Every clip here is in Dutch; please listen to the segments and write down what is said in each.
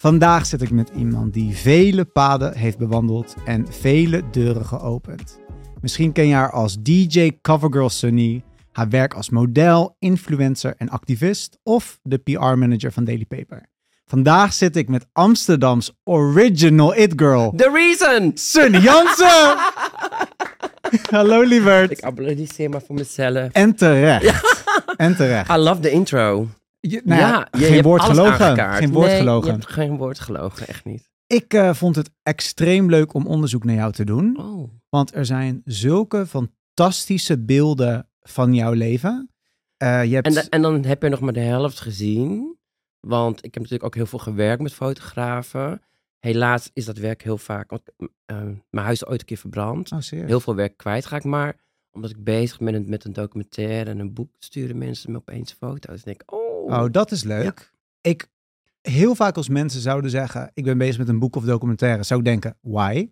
Vandaag zit ik met iemand die vele paden heeft bewandeld en vele deuren geopend. Misschien ken je haar als DJ Covergirl Sunny, haar werk als model, influencer en activist of de PR-manager van Daily Paper. Vandaag zit ik met Amsterdams original it girl, The reason! Sunny Jansen! Hallo lieverd. Ik applaudisseer maar voor mezelf. En terecht. En terecht. I love the intro. Je- nou ja, geen woord gelogen. Geen woord Nee, gelogen. je hebt geen woord gelogen, echt niet. Ik eh, vond het extreem leuk om onderzoek naar jou te doen. Oh. Want er zijn zulke fantastische beelden van jouw leven. Eh, je hebt... En, da- en dan heb je nog maar de helft gezien. Want ik heb natuurlijk ook heel veel gewerkt met fotografen. Helaas is dat werk heel vaak... Want, eh, mijn huis is ooit een keer verbrand. Oh? Heel veel werk kwijtgeraakt. Maar omdat ik bezig ben met een documentaire en een boek... sturen mensen me opeens foto's. En denk ik, oh... Oh, dat is leuk. Ik, heel vaak als mensen zouden zeggen, ik ben bezig met een boek of documentaire, zou ik denken, why?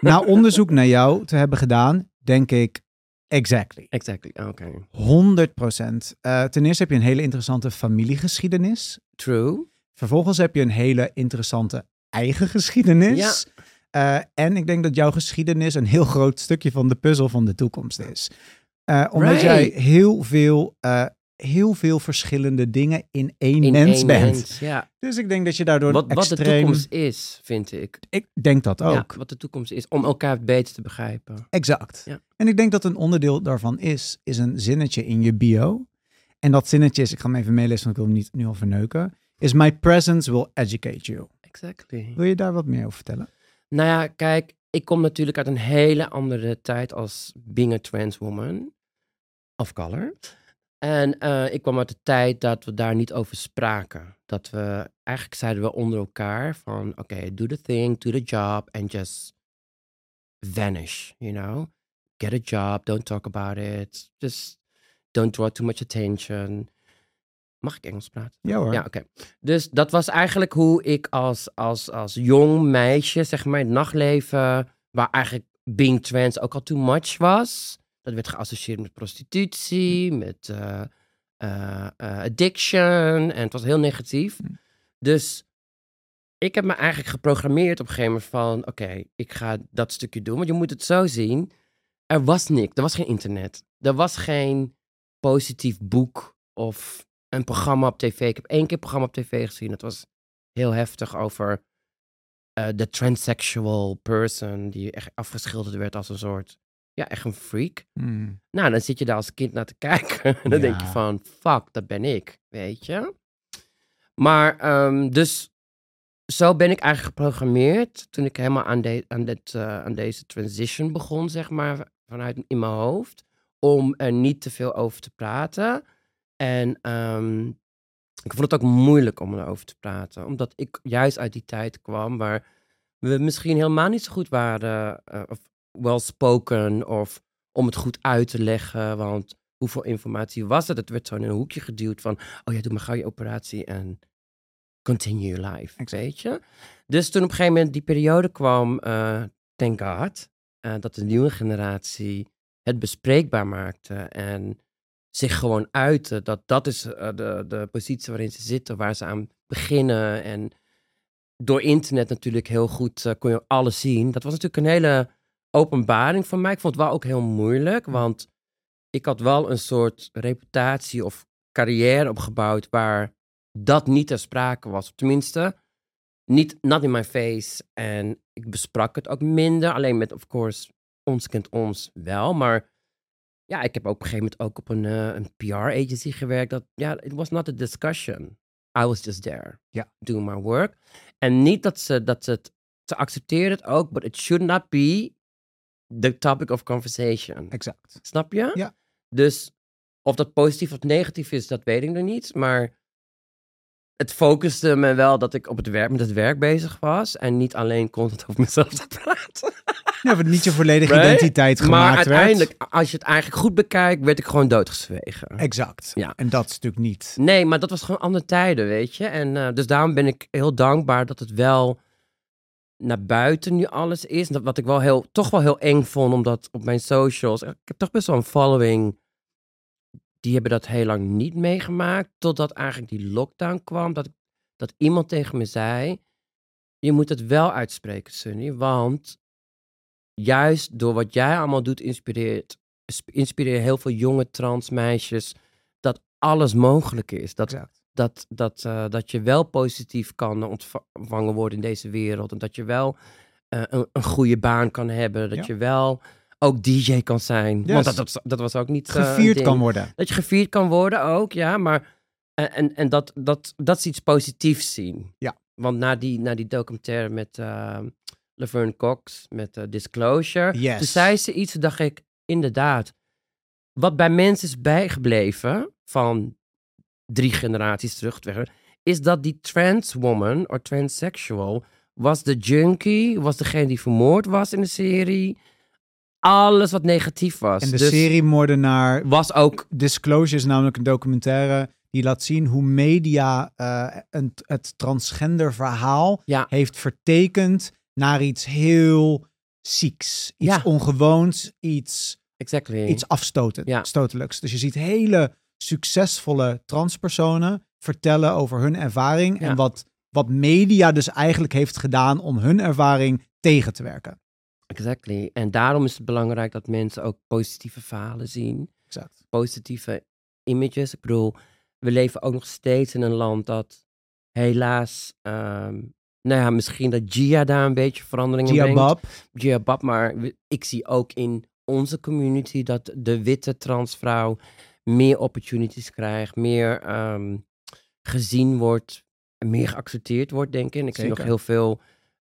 Na onderzoek naar jou te hebben gedaan, denk ik, exactly. Exactly, oké. 100 procent. Eh, ten eerste heb je een hele interessante familiegeschiedenis. True. Vervolgens heb je een hele interessante eigen geschiedenis. Eh, en ik denk dat jouw geschiedenis een heel groot stukje van de puzzel van de toekomst is. Eh, omdat Right. jij heel veel, heel veel verschillende dingen in één In mens één bent. mens, ja. Dus ik denk dat je daardoor Wat, wat de toekomst is, vind ik. Ik denk dat ook. Ja, wat de toekomst is, om elkaar beter te begrijpen. Exact. Ja. En ik denk dat een onderdeel daarvan is, is een zinnetje in je bio. En dat zinnetje is, ik ga hem even meelezen, want ik wil hem niet nu al verneuken. Is my presence will educate you. Exactly. Wil je daar wat meer over vertellen? Nou ja, kijk, ik kom natuurlijk uit een hele andere tijd als being a trans woman of color. En eh, ik kwam uit de tijd dat we daar niet over spraken. Dat we, eigenlijk zeiden we onder elkaar van, oké, do the thing, do the job and just vanish, you know? Get a job, don't talk about it, just don't draw too much attention. Mag ik Engels praten? Ja hoor. Ja, oké. Dus dat was eigenlijk hoe ik als, als, als jong meisje, zeg maar, in het nachtleven, waar eigenlijk being trans ook al too much was. Dat werd geassocieerd met prostitutie, met eh, eh, eh, addiction. En het was heel negatief. Hm. Dus ik heb me eigenlijk geprogrammeerd op een gegeven moment van... Oké, ik ga dat stukje doen. Want je moet het zo zien. Er was niks. Er was geen internet. Er was geen positief boek of een programma op tv. Ik heb één keer een programma op tv gezien. Dat was heel heftig over de transsexual person... die echt afgeschilderd werd als een soort... Ja, echt een freak. Hmm. Nou, dan zit je daar als kind naar te kijken. En dan denk je van, fuck, dat ben ik, weet je. Maar, ehm, dus zo ben ik eigenlijk geprogrammeerd toen ik helemaal aan, de, aan, dit, eh, aan deze transition begon, zeg maar, vanuit in mijn hoofd. Om er niet te veel over te praten. En ehm, ik vond het ook moeilijk om erover te praten. Omdat ik juist uit die tijd kwam waar we misschien helemaal niet zo goed waren. eh, of well spoken of om het goed uit te leggen. Want hoeveel informatie was het? Het werd zo in een hoekje geduwd van... oh ja, doe maar gauw je operatie en continue your life, Exact. weet je? Dus toen op een gegeven moment die periode kwam... eh, thank God, eh, dat de nieuwe generatie het bespreekbaar maakte... en zich gewoon uitte. Dat dat is eh, de, de positie waarin ze zitten, waar ze aan beginnen. En door internet natuurlijk heel goed kon je alles zien. Dat was natuurlijk een hele openbaring voor mij. Ik vond het wel ook heel moeilijk, want ik had wel een soort reputatie of carrière opgebouwd waar dat niet ter sprake was. Tenminste, niet not in my face. En ik besprak het ook minder. Alleen met, of course, ons kent ons wel. Maar ja, ik heb ook op een gegeven moment ook op een, eh, een PR-agency gewerkt. Dat, ja, it was not a discussion. I was just there. Ja. Doing my work. En niet dat ze, dat ze het, ze accepteren het ook, but it should not be the topic of conversation. Exact. Snap je? Ja. Dus of dat positief of negatief is, dat weet ik nog niet. Maar het focuste me wel dat ik op het werk, met het werk bezig was. En niet alleen constant over mezelf te praten. Ja, niet je volledige identiteit gemaakt maar werd. uiteindelijk, als je het eigenlijk goed bekijkt, werd ik gewoon doodgezwegen. Exact. Ja. En dat is natuurlijk niet. Nee, maar dat was gewoon andere tijden, weet je. En eh, dus daarom ben ik heel dankbaar dat het wel naar buiten nu alles is. Dat, wat ik wel heel, toch wel heel eng vond, omdat op mijn socials... Ik heb toch best wel een following. Die hebben dat heel lang niet meegemaakt. Totdat eigenlijk die lockdown kwam. Dat dat iemand tegen me zei: Je moet het wel uitspreken, Sunny. Want juist door wat jij allemaal doet, inspireert, sp- inspireer heel veel jonge transmeisjes dat alles mogelijk is. Dat. Dat, dat, eh, dat je wel positief kan ontva- ontvangen worden in deze wereld. En dat je wel eh, een, een goede baan kan hebben. Dat Ja. je wel ook DJ kan zijn. Yes. Want dat, dat, dat was ook niet. eh, Gevierd kan worden. Dat je gevierd kan worden ook, ja. Maar en, en, en dat, dat, dat is iets positiefs zien. Ja. Want na die, na die documentaire met eh, Laverne Cox, met eh, Disclosure. Yes. Toen zei ze iets, dacht ik, inderdaad. Wat bij mensen is bijgebleven van drie generaties terug, is dat die trans woman of transsexual was de junkie, was degene die vermoord was in de serie. Alles wat negatief was. En de Dus serie Moordenaar was ook Disclosure is namelijk een documentaire die laat zien hoe media eh, een, het transgender verhaal Ja. heeft vertekend naar iets heel zieks. Iets Ja. ongewoons, iets, exactly. iets afstotend, Ja. stotelijks. Dus je ziet hele succesvolle transpersonen vertellen over hun ervaring Ja. en wat, wat media dus eigenlijk heeft gedaan om hun ervaring tegen te werken. Exactly. En daarom is het belangrijk dat mensen ook positieve verhalen zien. Exact. Positieve images. Ik bedoel, we leven ook nog steeds in een land dat helaas, ehm, nou ja, misschien dat Gia daar een beetje veranderingen Gia brengt. Bab, Gia Bab, maar ik zie ook in onze community dat de witte transvrouw meer opportunities krijgt, meer ehm, gezien wordt, meer geaccepteerd wordt, denk ik. En ik zie nog heel veel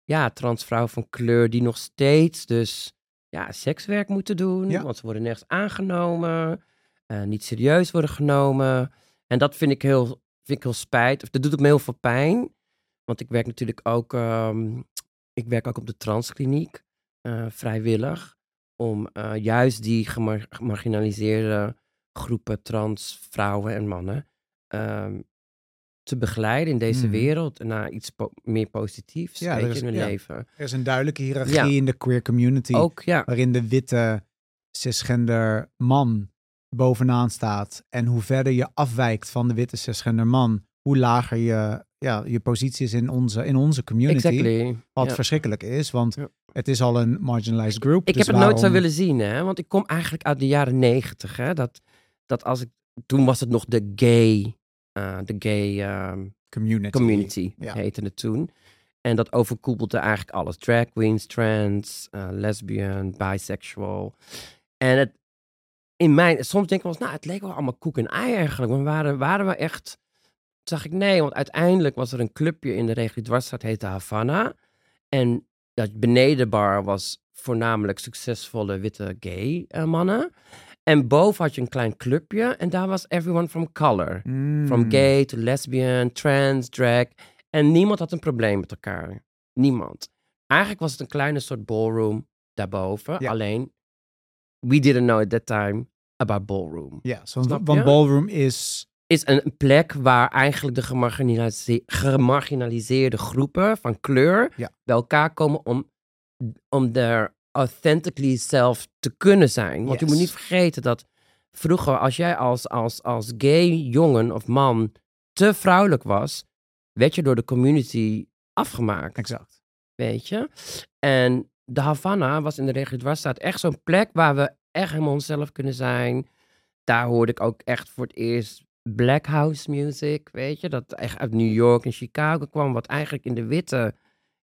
ja, transvrouwen van kleur die nog steeds dus ja, sekswerk moeten doen, Ja. want ze worden nergens aangenomen, eh, niet serieus worden genomen. En dat vind ik heel, vind ik heel spijt. Dat doet ook me heel veel pijn. Want ik werk natuurlijk ook, ehm, ik werk ook op de transkliniek, eh, vrijwillig. Om eh, juist die gemar- gemarginaliseerde groepen trans vrouwen en mannen ehm, te begeleiden in deze Mhm. wereld. Naar iets po- meer positiefs Ja, weet je, is- in hun ja. leven. er is een duidelijke hiërarchie Ja. in de queer community. Ook, waarin de witte cisgender man bovenaan staat. En hoe verder je afwijkt van de witte cisgender man, hoe lager je, ja, je positie is in onze, in onze community. Exactly. Wat verschrikkelijk is, want het is al een marginalized group. Ik dus heb het nooit zo willen zien, hè? Want ik kom eigenlijk uit de jaren negentig, hè? Dat, dat als ik, toen was het nog de gay, eh, de gay ehm, community. community, Ja. heette het toen. En dat overkoepelde eigenlijk alles. Drag queens, trans, eh, lesbian, bisexual. En het, in mijn, soms denk ik wel eens, nou, het leek wel allemaal koek en ei eigenlijk. Maar waren, waren we echt, zag ik nee, want uiteindelijk was er een clubje in de regio Dwarsstraat, heette Havana. En dat benedenbar was voornamelijk succesvolle witte gay eh, mannen. En boven had je een klein clubje en daar was everyone from color. Mm. From gay to lesbian, trans, drag. En niemand had een probleem met elkaar. Niemand. Eigenlijk was het een kleine soort ballroom daarboven. Ja. Alleen, we didn't know at that time about ballroom. Ja, Snap want ballroom is... Is een plek waar eigenlijk de gemarginalise- gemarginaliseerde groepen van kleur Ja. bij elkaar komen om, om er authentically zelf te kunnen zijn. Want je moet niet vergeten dat vroeger, als jij als, als, als gay jongen of man te vrouwelijk was, werd je door de community afgemaakt. Exact. Weet je? En de Havana was in de regio Dwarsstraat echt zo'n plek waar we echt helemaal onszelf kunnen zijn. Daar hoorde ik ook echt voor het eerst black house music, weet je? Dat echt uit New York en Chicago kwam, wat eigenlijk in de witte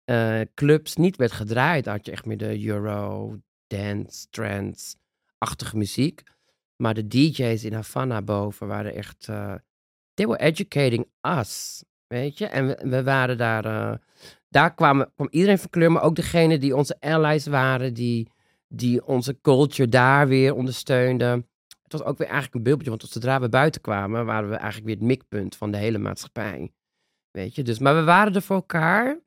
eh, clubs niet werd gedraaid. Had je echt meer de Euro, dance, trance-achtige muziek. Maar de DJ's in Havana boven waren echt... eh they were educating us, weet je? En we, we waren daar... eh, daar kwamen, kwam iedereen van kleur, maar ook degene die onze allies waren, die, die onze culture daar weer ondersteunden. Het was ook weer eigenlijk een bubbeltje, want zodra we buiten kwamen, waren we eigenlijk weer het mikpunt van de hele maatschappij. Weet je, dus, maar we waren er voor elkaar,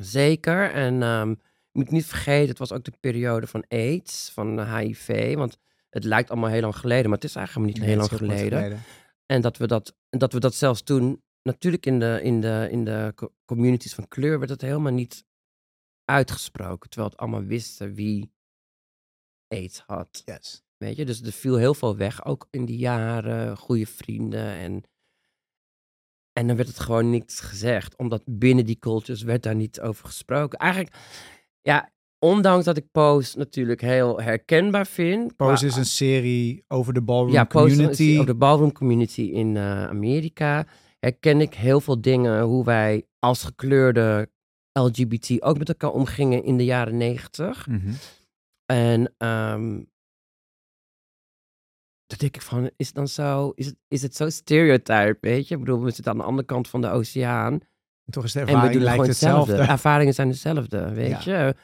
zeker. En ehm, je moet niet vergeten, het was ook de periode van AIDS, van HIV, want het lijkt allemaal heel lang geleden, maar het is eigenlijk niet heel lang geleden. En dat we dat, dat we dat zelfs toen, natuurlijk in de, in, de, in de co- communities van kleur, werd het helemaal niet uitgesproken. Terwijl het allemaal wisten wie AIDS had. Yes. Weet je, dus er viel heel veel weg, ook in die jaren, goede vrienden. En En dan werd het gewoon niets gezegd, omdat binnen die cultures werd daar niet over gesproken. Eigenlijk, ja, ondanks dat ik Pose natuurlijk heel herkenbaar vind. Pose is een serie over de ballroom ja, community. over de ballroom community in eh, Amerika. Herken ik heel veel dingen hoe wij als gekleurde LGBT ook met elkaar omgingen in de jaren negentig. Mhm. En ehm denk ik van, is het dan zo, is het, is het zo stereotype, weet je? Ik bedoel, we zitten aan de andere kant van de oceaan. Toch is de En we ervaring doen lijkt gewoon hetzelfde. hetzelfde. Ervaringen zijn hetzelfde, weet Ja. je.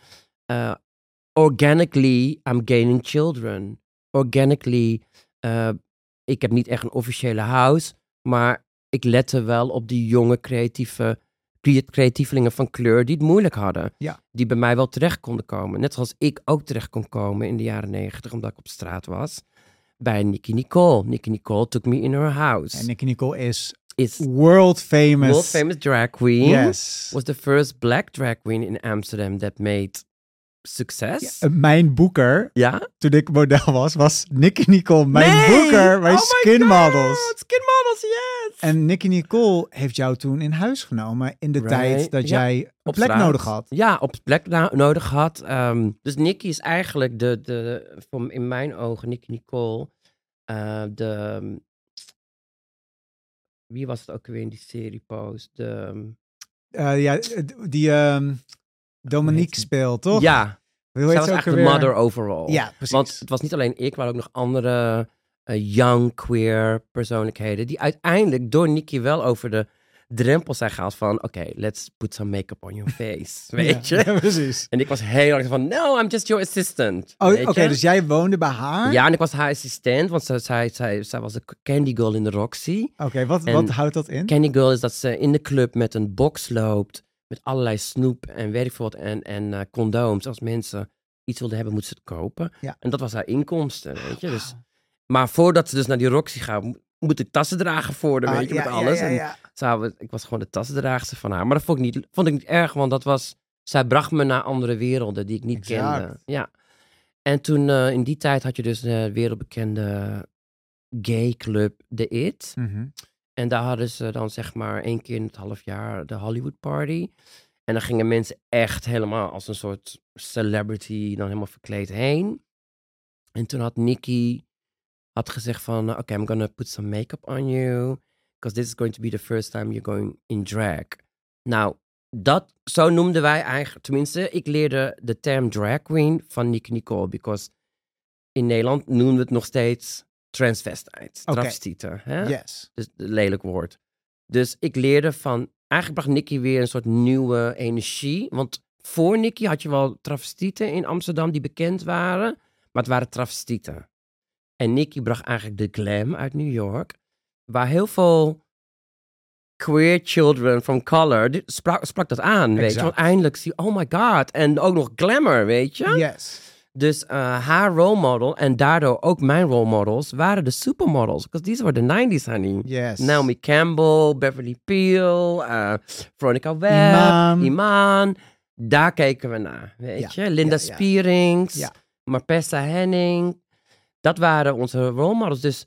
Eh, organically, I'm gaining children. Organically, eh, ik heb niet echt een officiële house, maar ik lette wel op die jonge creatieve crea- creatievelingen van kleur die het moeilijk hadden. Ja. Die bij mij wel terecht konden komen. Net zoals ik ook terecht kon komen in de jaren negentig, omdat ik op straat was. Bij Nicky Nicole. Nicky Nicole took me in her house. En Nicky Nicole is Is world famous. world famous drag queen. Yes. Was the first black drag queen in Amsterdam that made success. Uh, Mijn boeker, Ja? toen ik model was, was Nicky Nicole. Mijn Nee! boeker bij Oh Skin Models. Skin models, yes! En Nicky Nicole heeft jou toen in huis genomen in de Right. tijd dat Ja, jij op plek straat. nodig had. Ja, op plek nodig had. Ehm, dus Nicky is eigenlijk de, de, van, in mijn ogen, Nicky Nicole, eh, de, wie was het ook weer in die serie post? De, Eh, ja, die ehm, Dominique speelt, toch? ja, Hoe heet ze ook de mother overall. Ja, precies. Want het was niet alleen ik, maar ook nog andere eh, young queer persoonlijkheden. Die uiteindelijk door Nicky wel over de drempel zijn gehaald van... Oké, let's put some make-up on your face. Weet Ja, je? ja, precies. En ik was heel erg van... No, I'm just your assistant. Oh, Oké, dus jij woonde bij haar? Ja, en ik was haar assistent. Want zij, zij, zij, zij was de candy girl in de Roxy. Oké, wat, En- wat houdt dat in? Candy girl is dat ze in de club met een box loopt... met allerlei snoep en wat... en, en eh, condooms. Als mensen iets wilden hebben, moeten ze het kopen. Ja. En dat was haar inkomsten, weet je. Dus Maar voordat ze dus naar die Roxy gaat, mo- moet ik tassen dragen voor haar, Ah, weet je, ja, met alles. ja, En ik was gewoon de tassendraagster van haar. Maar dat vond ik niet, vond ik niet erg, want dat was, zij bracht me naar andere werelden die ik niet Exact. kende. Ja. En toen, eh, in die tijd had je dus de wereldbekende gay club The It. Mhm. En daar hadden ze dan zeg maar één keer in het half jaar de Hollywood Party. En dan gingen mensen echt helemaal als een soort celebrity dan helemaal verkleed heen. En toen had Nikki had gezegd van, oké, I'm gonna put some makeup on you. Because this is going to be the first time you're going in drag. Nou, dat, zo noemden wij eigenlijk, tenminste, ik leerde de term drag queen van Nicky Nicole. Because in Nederland noemen we het nog steeds transvestite, Oké. travestieten. Hè? Yes. Dus een lelijk woord. Dus ik leerde van, eigenlijk bracht Nicky weer een soort nieuwe energie. Want voor Nicky had je wel travestieten in Amsterdam die bekend waren, maar het waren travestieten. En Nicky bracht eigenlijk de glam uit New York, waar heel veel queer children from color sprak, sprak dat aan, weet je. Want eindelijk zie je, oh my god, en ook nog glamour, weet je. Yes. Dus eh, haar role model en daardoor ook mijn role models waren de supermodels. Because these were the 90s, honey. Yes. Naomi Campbell, Beverly Peel, eh, Veronica Webb, Iman. Iman. Daar keken we naar, weet Ja, je. Linda ja. Spierings, Ja. Marpessa Henning. Dat waren onze role models. Dus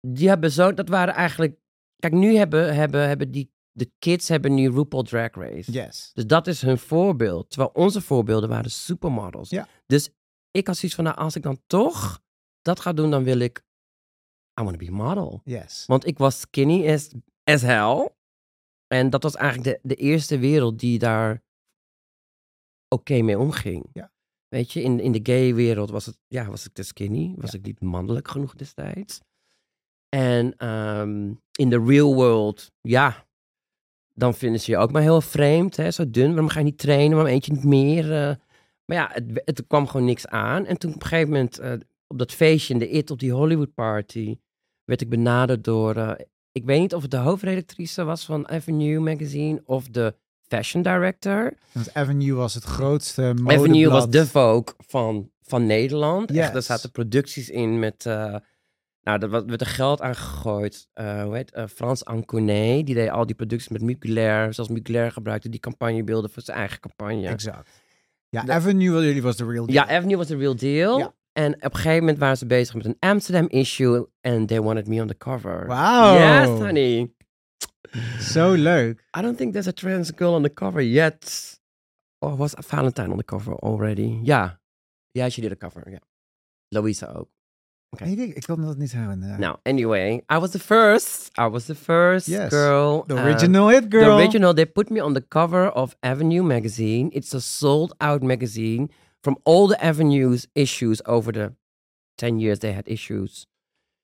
die hebben zo, dat waren eigenlijk... Kijk, nu hebben, hebben, hebben die, de kids hebben nu RuPaul Drag Race. Yes. Dus dat is hun voorbeeld. Terwijl onze voorbeelden waren supermodels. Ja. Dus ik had zoiets van, nou, als ik dan toch dat ga doen, dan wil ik, I want to be a model. Yes. Want ik was skinny as, as hell. En dat was eigenlijk de, de eerste wereld die daar oké mee omging. Ja. Weet je, in, in de gay wereld was, het, ja, was ik te skinny. Was ik niet mannelijk genoeg destijds. En ehm, in de real world, ja, dan vinden ze je ook maar heel vreemd. Hè? Zo dun, waarom ga je niet trainen? Waarom eet je niet meer? eh? maar ja, het, het kwam gewoon niks aan. En toen op een gegeven moment, eh, op dat feestje in de IT, op die Hollywood party, werd ik benaderd door, eh, ik weet niet of het de hoofdredactrice was van Avenue Magazine of de fashion director. Want Avenue was het grootste Avenue was modeblad. de Vogue van, van Nederland. Echt, er Yes. zaten producties in met... nou, er wa- werd er geld aan gegooid. Eh, hoe heet eh, Frans Anconet, die deed al die producties met Mugler. Zoals Mugler gebruikte die campagnebeelden voor zijn eigen campagne. Exact. Ja, De- Avenue was- de real deal. Ja, Avenue was the real deal. Ja. En op een gegeven moment waren ze bezig met een Amsterdam issue. En they wanted me on the cover. Wauw. Yes, honey. Zo leuk. I don't think there's a trans girl on the cover yet. Or was Valentine on the cover already? Ja. Ja, she did a cover, ja. Louisa ook. Okay. Ik, denk, ik kan dat niet herinneren. Now, anyway, I was the first. I was the first Yes. girl. The uh, original hit girl. The original, they put me on the cover of Avenue magazine. It's a sold out magazine from all the Avenue's issues over the 10 years they had issues.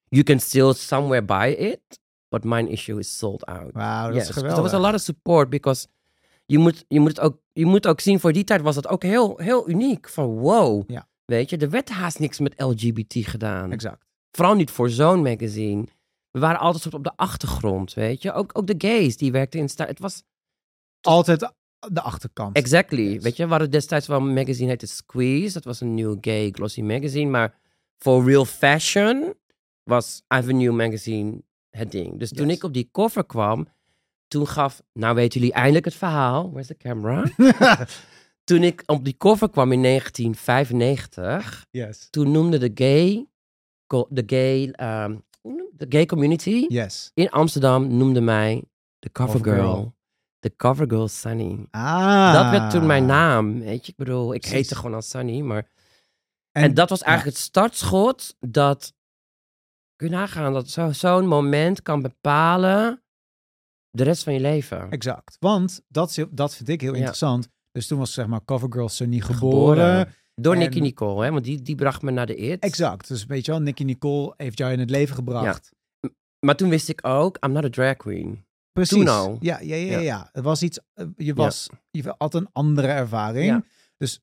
You can still somewhere buy it, but mine issue is sold out. Wow, dat yes, is geweldig. there was a lot of support because je moet, je moet, het ook, je moet ook zien, voor die tijd was dat ook heel, heel uniek. Van wow, Ja. Weet je, er werd haast niks met LGBT gedaan. Exact. Vooral niet voor zo'n magazine. We waren altijd soort op de achtergrond, weet je. Ook, ook de gays, die werkten in... sta- Het was Altijd de achterkant. exactly, Yes. weet je. We hadden destijds wel een magazine, heette Squeeze. Dat was een nieuw gay glossy magazine. Maar voor real fashion was Avenue magazine het ding. Dus toen ik op die cover kwam, toen gaf... Nou weten jullie eindelijk het verhaal. Where's the camera? toen ik op die cover kwam in 1995... yes. toen noemde de gay, de gay, ehm, de gay community Yes. in Amsterdam noemde mij de cover Covergirl. girl. De cover girl Sunny. Ah. Dat werd toen mijn naam, weet je. Ik bedoel, ik Precies. heette gewoon als Sunny, maar... En, dat was eigenlijk het startschot dat... Kun je nagaan dat zo- zo'n moment kan bepalen de rest van je leven. Exact. Want dat, dat vind ik heel Ja. interessant. Dus toen was zeg maar Covergirl Sunny geboren. Geboren. Door En- Nicky Nicole, hè, want die, die bracht me naar de it. Exact. Dus weet je wel, Nicky Nicole heeft jou in het leven gebracht. Maar toen wist ik ook, I'm not a drag queen. Precies. Toen al. Ja, ja, ja, ja. Het was iets, eh, je was, je had een andere ervaring. Dus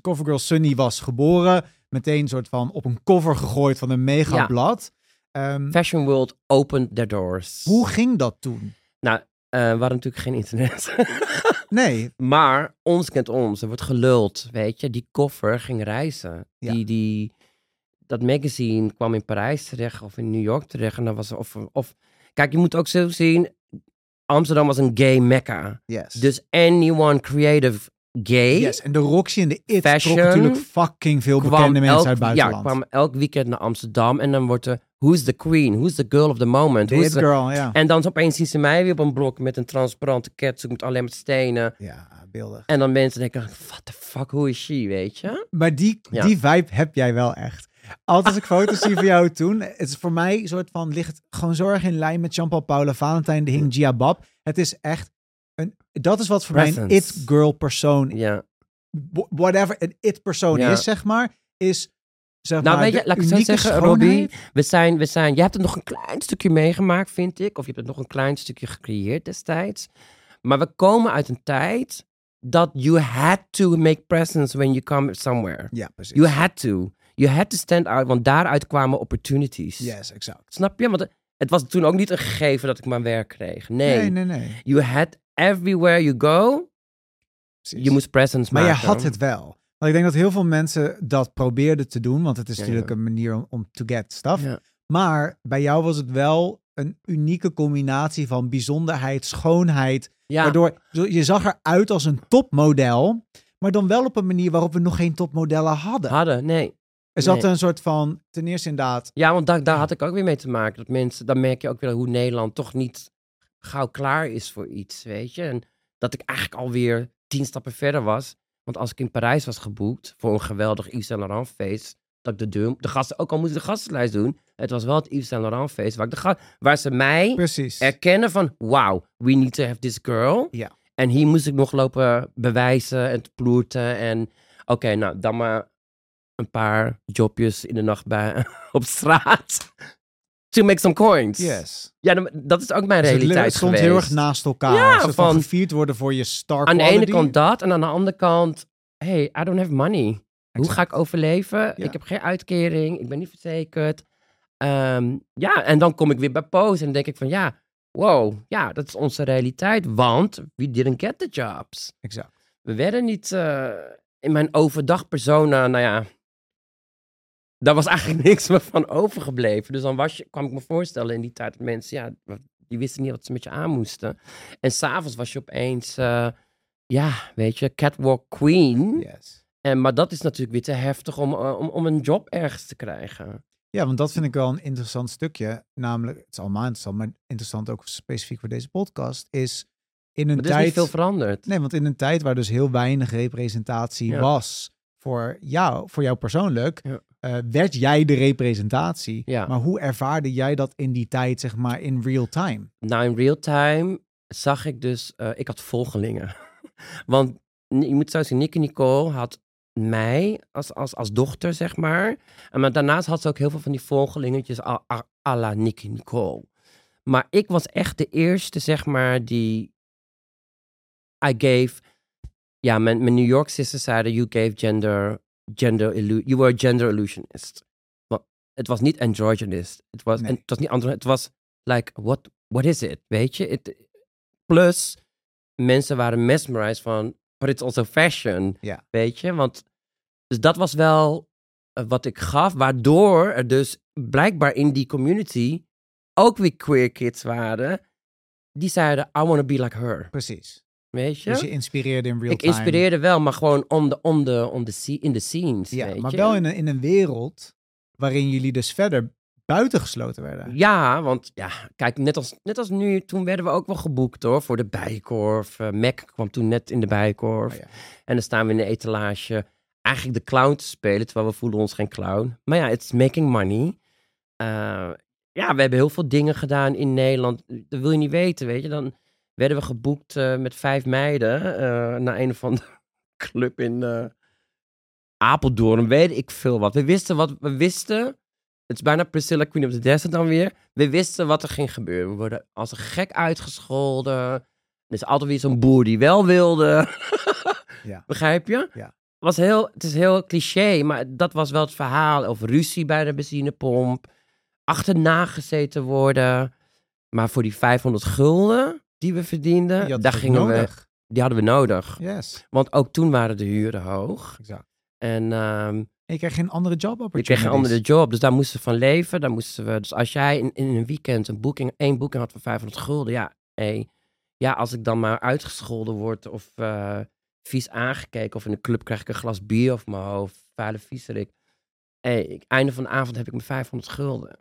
Covergirl Sunny was geboren, meteen soort van op een cover gegooid van een mega blad. Ehm, Fashion World opened their doors. hoe ging dat toen? Nou, eh, we hadden natuurlijk geen internet. Nee, maar ons kent ons. Er wordt geluld, weet je. Die koffer ging reizen. Ja. Die, die, dat magazine kwam in Parijs terecht of in New York terecht. En dan was er of, of... Kijk, je moet ook zo zien... Amsterdam was een gay mecca. yes. Dus anyone creative gay... yes. En de Roxy en de It Fashion trok natuurlijk fucking veel bekende mensen elk, uit het ja, buitenland. kwam elk weekend naar Amsterdam. En dan wordt er... Who's the queen? Who's the girl of the moment? Who's the- Girl, ja. En dan opeens zien ze mij weer op een blok met een transparante catsuit met alleen maar stenen. Ja, beeldig. En dan mensen denken, what the fuck, who is she, weet je? Maar die, Ja. die vibe heb jij wel echt. Altijd als ik foto's zie van jou toen, het is voor mij een soort van, ligt gewoon zorg in lijn met Jean-Paul Paula Valentijn, de Hing Gia Bab. Het is echt, dat is wat voor mij een Presence. it-girl persoon, Ja. wh- whatever een it-persoon Ja. is, zeg maar, is zeg Nou, maar weet je, laat ik het zo zeggen. Robbie. We zijn, we zijn, je hebt het nog een klein stukje meegemaakt, vind ik. Of je hebt het nog een klein stukje gecreëerd destijds. Maar we komen uit een tijd dat you had to make presence when you come somewhere. Ja, precies. You had to. You had to stand out, want daaruit kwamen opportunities. Yes, exact. Snap je? Want het- het was toen ook niet een gegeven dat ik mijn werk kreeg. Nee. Nee, nee, nee. You had everywhere you go, Precies. je moest presence Maar je maken. had het wel. Want ik denk dat heel veel mensen dat probeerden te doen, want het is Ja, natuurlijk ja. een manier om, om to get stuff. Ja. Maar bij jou was het wel een unieke combinatie van bijzonderheid, schoonheid. Ja, Waardoor je zag eruit als een topmodel, maar dan wel op een manier waarop we nog geen topmodellen hadden. hadden, nee. Er zat nee. een soort van, ten eerste inderdaad, Ja, want daar, daar had ik ook weer mee te maken. Dat mensen, dan merk je ook weer hoe Nederland toch niet gauw klaar is voor iets, weet je. En dat ik eigenlijk alweer tien stappen verder was. Want als ik in Parijs was geboekt voor een geweldig Yves Saint Laurent feest, dat ik de deur, de gasten, ook al moest ik de gastenlijst doen, het was wel het Yves Saint Laurent feest waar, ik de waar ze mij precies. erkennen van, wow, we need to have this girl. Ja. En hier moest ik nog lopen bewijzen en te ploerten. En oké, nou, dan maar een paar jobjes in de nacht bij, op straat. To make some coins. Yes. Ja, dan- dat is ook mijn Dus realiteit het stond geweest. heel erg naast elkaar. Ja, van, van- gevierd worden voor je star Aan de ene kant dat en aan de andere kant, hey, I don't have money. Hoe ga ik overleven? Ja. Ik heb geen uitkering, ik ben niet verzekerd. Ehm, ja, en dan kom ik weer bij Pose en denk ik van ja, wow, ja, dat is onze realiteit. Want we didn't get the jobs. Exact. We werden niet eh, in mijn overdag persona, nou ja, daar was eigenlijk niks meer van overgebleven. Dus dan was je, kwam ik me voorstellen in die tijd dat mensen, ja, die wisten niet wat ze met je aan moesten. En s'avonds was je opeens, eh, ja, weet je, catwalk queen. Yes. En, maar dat is natuurlijk weer te heftig om, eh, om, om een job ergens te krijgen. Ja, want dat vind ik wel een interessant stukje. Namelijk, het is allemaal interessant, maar interessant ook specifiek voor deze podcast, is in een Maar is tijd... niet veel veranderd. Nee, want in een tijd waar dus heel weinig representatie Ja. was voor jou, voor jou persoonlijk, Ja. Eh, werd jij de representatie. Ja. Maar hoe ervaarde jij dat in die tijd, zeg maar, in real time? Nou, in real time zag ik dus, eh, ik had volgelingen. Want je moet zo zien, Nicky Nicole had mij als, als, als dochter, zeg maar. En maar daarnaast had ze ook heel veel van die volgelingetjes à, à, à la Nicky Nicole. Maar ik was echt de eerste, zeg maar, die I gave... Ja, mijn, mijn New York sisters zeiden, you gave gender, gender illu- you were a gender illusionist. Maar het was niet androgynist. Het was, Nee. en het was niet andro- het was like, what, what is it? Weet je? Plus, mensen waren mesmerized van, but it's also fashion. Ja. Weet je? Want, dus dat was wel eh, wat ik gaf, waardoor er dus blijkbaar in die community ook weer queer kids waren. Die zeiden, I want to be like her. Precies. Weet je? Dus je inspireerde in real ik time. inspireerde wel, maar gewoon om de, om de, om de, sce- in de scenes. Ja, weet maar je? wel in een, in een wereld waarin jullie dus verder buitengesloten werden. Ja, want ja, kijk, net als, net als nu, toen werden we ook wel geboekt hoor, voor de Bijkorf. Eh, Mac kwam toen net in de Bijkorf. Oh ja. En dan staan we in de etalage eigenlijk de clown te spelen, terwijl we voelen ons geen clown. Maar ja, it's making money. Eh, ja, we hebben heel veel dingen gedaan in Nederland. Dat wil je niet weten, weet je. Dan werden we geboekt eh, met vijf meiden eh, naar een of andere club in eh, Apeldoorn. Weet ik veel wat. We wisten wat we wisten. Het is bijna Priscilla Queen of the Desert dan weer. We wisten wat er ging gebeuren. We worden als een gek uitgescholden. Er is altijd weer zo'n boer die wel wilde. Ja. Begrijp je? Ja. Was heel, het is heel cliché, maar dat was wel het verhaal. Of ruzie bij de benzinepomp. Achterna gezeten worden. Maar voor die 500 gulden die we verdienden, had daar gingen we, nodig. die hadden we nodig. Yes, Want ook toen waren de huren hoog. exact. En ehm, En je kreeg geen andere job je opportunities. kreeg een andere job, dus daar moesten we van leven. Daar moesten we, dus als jij in, in een weekend een boeking, één boeking had voor 500 gulden, ja, hey, ja, als ik dan maar uitgescholden word of eh, vies aangekeken of in een club krijg ik een glas bier over mijn hoofd, vuile viezerik. Hey, ik- einde van de avond heb ik mijn 500 gulden.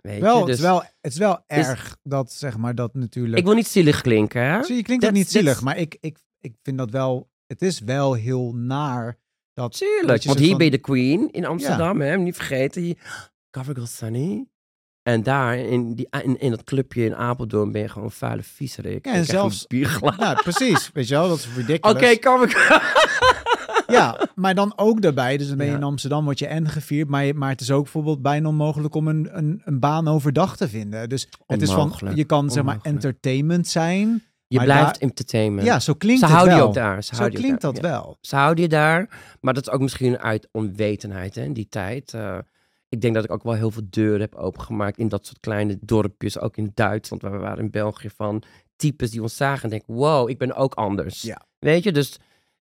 Ja. Weet Wel, je, het, is dus wel, het is wel erg dat, zeg maar, dat natuurlijk... ik wil niet zielig klinken, hè? Zie je, klinkt ook niet zielig, that's- maar ik, ik, ik vind dat wel... Het is wel heel naar dat... Tuurlijk, want hier van- ben je de queen in Amsterdam, hè? Niet vergeten. Hier, Covergirl Sunny. En daar, in, die, in, in dat clubje in Apeldoorn, ben je gewoon een vuile viezerik. Ja, en zelfs-. Nou, precies. Weet je wel, dat is Oké, ridiculous. Ja, maar dan ook daarbij. Dus dan ben je in Amsterdam, word je en gevierd. Maar, maar het is ook bijvoorbeeld bijna onmogelijk om een, een, een baan overdag te vinden. Dus het is van, je kan zeg maar entertainment zijn. Je Maar blijft daar- entertainment. Ja, zo klinkt Ze het houden wel. je ook daar. Ze Zo houden je ook klinkt daar, dat ja. wel. Ze houden je daar. Maar dat is ook misschien uit onwetendheid hè, in die tijd. Eh, ik denk dat ik ook wel heel veel deuren heb opengemaakt in dat soort kleine dorpjes. Ook in Duitsland, waar we waren in België. Van types die ons zagen en denken, wow, ik ben ook anders. Ja. Weet je, dus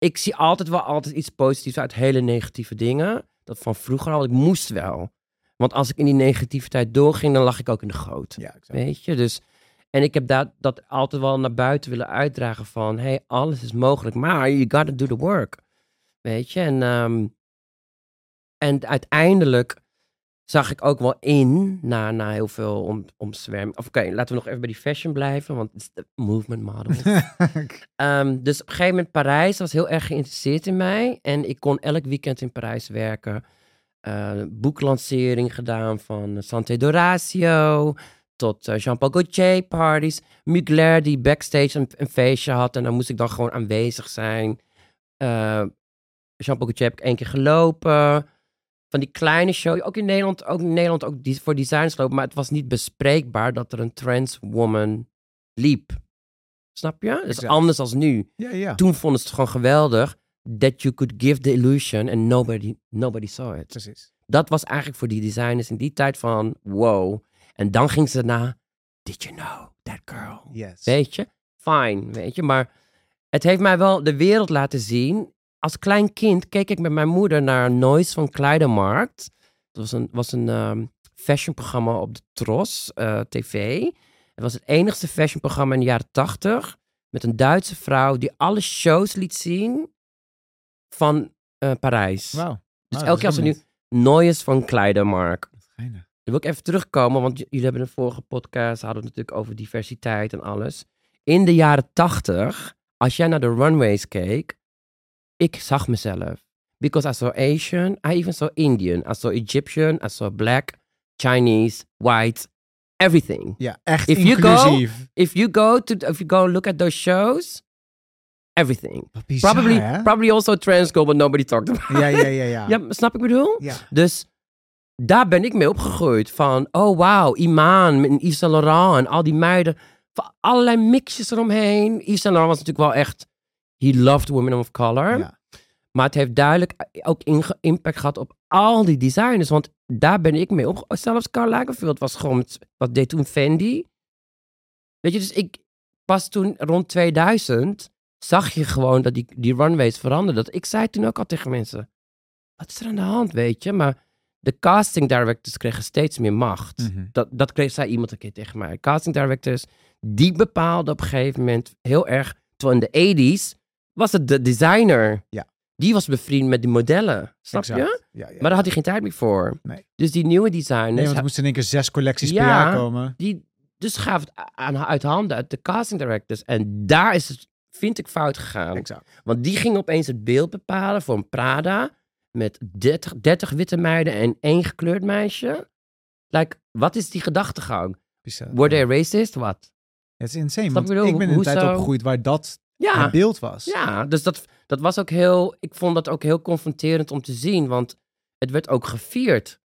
ik zie altijd wel altijd iets positiefs uit hele negatieve dingen. Dat van vroeger al, ik moest wel. Want als ik in die negativiteit doorging, dan lag ik ook in de goot. Ja, exact. Weet je, dus... En ik heb dat, dat altijd wel naar buiten willen uitdragen van... hey, alles is mogelijk, maar you gotta do the work. Weet je, en... ehm, en uiteindelijk zag ik ook wel in, na, na heel veel om, omzwerming... Of oké, laten we nog even bij die fashion blijven, want het is de movement model. Ehm, dus op een gegeven moment Parijs was heel erg geïnteresseerd in mij. En ik kon elk weekend in Parijs werken. Eh, boeklancering gedaan van Santé Doratio tot eh, Jean-Paul Gaultier parties. Mugler die backstage een, een feestje had en daar moest ik dan gewoon aanwezig zijn. Eh, Jean-Paul Gaultier heb ik één keer gelopen. Van die kleine show, ook in Nederland, ook in Nederland ook die, voor designs gelopen. Maar het was niet bespreekbaar dat er een trans woman liep. Snap je? Dat is anders als nu. ja, ja. Toen vonden ze het gewoon geweldig that you could give the illusion and nobody, nobody saw it. Precies. Dat was eigenlijk voor die designers in die tijd van wow. En dan ging ze naar did you know that girl? Yes. Weet je? Fine, weet je. Maar het heeft mij wel de wereld laten zien. Als klein kind keek ik met mijn moeder naar Noise van Kleidermarkt. Dat was een, was een ehm, fashionprogramma op de Tros eh, TV. Het was het enigste fashionprogramma in de jaren tachtig. Met een Duitse vrouw die alle shows liet zien van eh, Parijs. Wauw. Dus elke keer als er nu Noise van Kleidermarkt. Dan wil ik even terugkomen, want jullie hebben een vorige podcast, hadden het natuurlijk over diversiteit en alles. In de jaren tachtig, als jij naar de runways keek, ik zag mezelf. Because I saw Asian, I even saw Indian, I saw Egyptian, I saw black, Chinese, white, everything. Ja, echt If you go- inclusief. If you go to, if you go look at those shows, everything. Bizar, Probably, hè? probably also trans girl, but nobody talked about Ja, ja, ja, ja. Ja, snap ik bedoel? Ja. Dus daar ben ik mee opgegroeid. Van, oh wauw, Iman en Yves Saint Laurent en al die meiden. Van allerlei mixjes eromheen. Yves Saint Laurent was natuurlijk wel echt... He loved women of color. Ja. Maar het heeft duidelijk ook impact gehad op al die designers. Want daar ben ik mee op. Zelfs Karl Lagerfeld was gewoon... Wat deed toen Fendi? Weet je, dus ik... Pas toen rond 2000 zag je gewoon dat die, die runways veranderden. Dat ik zei toen ook al tegen mensen... Wat is er aan de hand, weet je? Maar de casting directors kregen steeds meer macht. Mhm. Dat, dat kreeg, zei iemand een keer tegen mij. Casting directors, die bepaalden op een gegeven moment heel erg... Terwijl in de 80s was het de designer. Ja. Die was bevriend met die modellen. Snap je? Ja, ja. Maar daar had hij geen tijd meer voor. Nee. Dus die nieuwe designers, Nee, want er moesten in één keer zes collecties per Ja. jaar komen. die dus gaf het aan, uit handen uit de casting directors. En daar is het, vind ik, fout gegaan. Exact. Want die ging opeens het beeld bepalen voor een Prada. Met 30, 30 witte meiden en één gekleurd meisje. Like, wat is die gedachtegang? Bizar. Word they racist? Wat? Het is insane, Snap want je wel? ik ben in een tijd opgegroeid waar dat Ja, het beeld was. ja dus dat, dat was ook heel... Ik vond dat ook heel confronterend om te zien. Want het werd ook gevierd.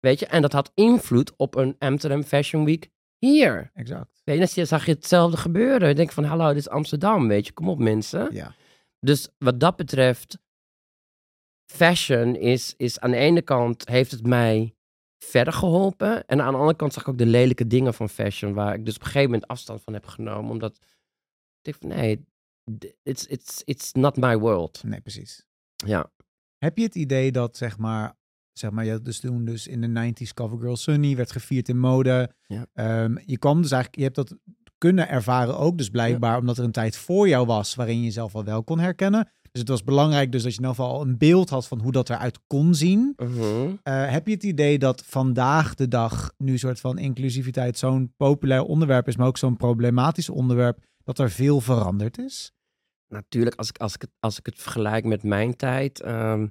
Weet je? En dat had invloed op een Amsterdam Fashion Week hier. Exact. Weet je, dan zag je hetzelfde gebeuren. Ik denk van, hallo, dit is Amsterdam, weet je. Kom op, mensen. Ja. Dus wat dat betreft, fashion is, is aan de ene kant heeft het mij verder geholpen. En aan de andere kant zag ik ook de lelijke dingen van fashion, waar ik dus op een gegeven moment afstand van heb genomen. Omdat ik denk van, nee, it's, it's, it's not my world. Nee, precies. Ja. Heb je het idee dat, zeg maar, zeg maar, je had dus toen dus in de 90s Covergirl Sunny werd gevierd in mode. Ja. Ehm, je kwam dus eigenlijk, je hebt dat kunnen ervaren ook, dus blijkbaar omdat er een tijd voor jou was waarin je jezelf al wel kon herkennen. Dus het was belangrijk dus dat je in ieder geval een beeld had van hoe dat eruit kon zien. Mhm. Eh, heb je het idee dat vandaag de dag nu een soort van inclusiviteit zo'n populair onderwerp is, maar ook zo'n problematisch onderwerp, dat er veel veranderd is? Natuurlijk, als ik, als, ik het, als ik het vergelijk met mijn tijd, ehm,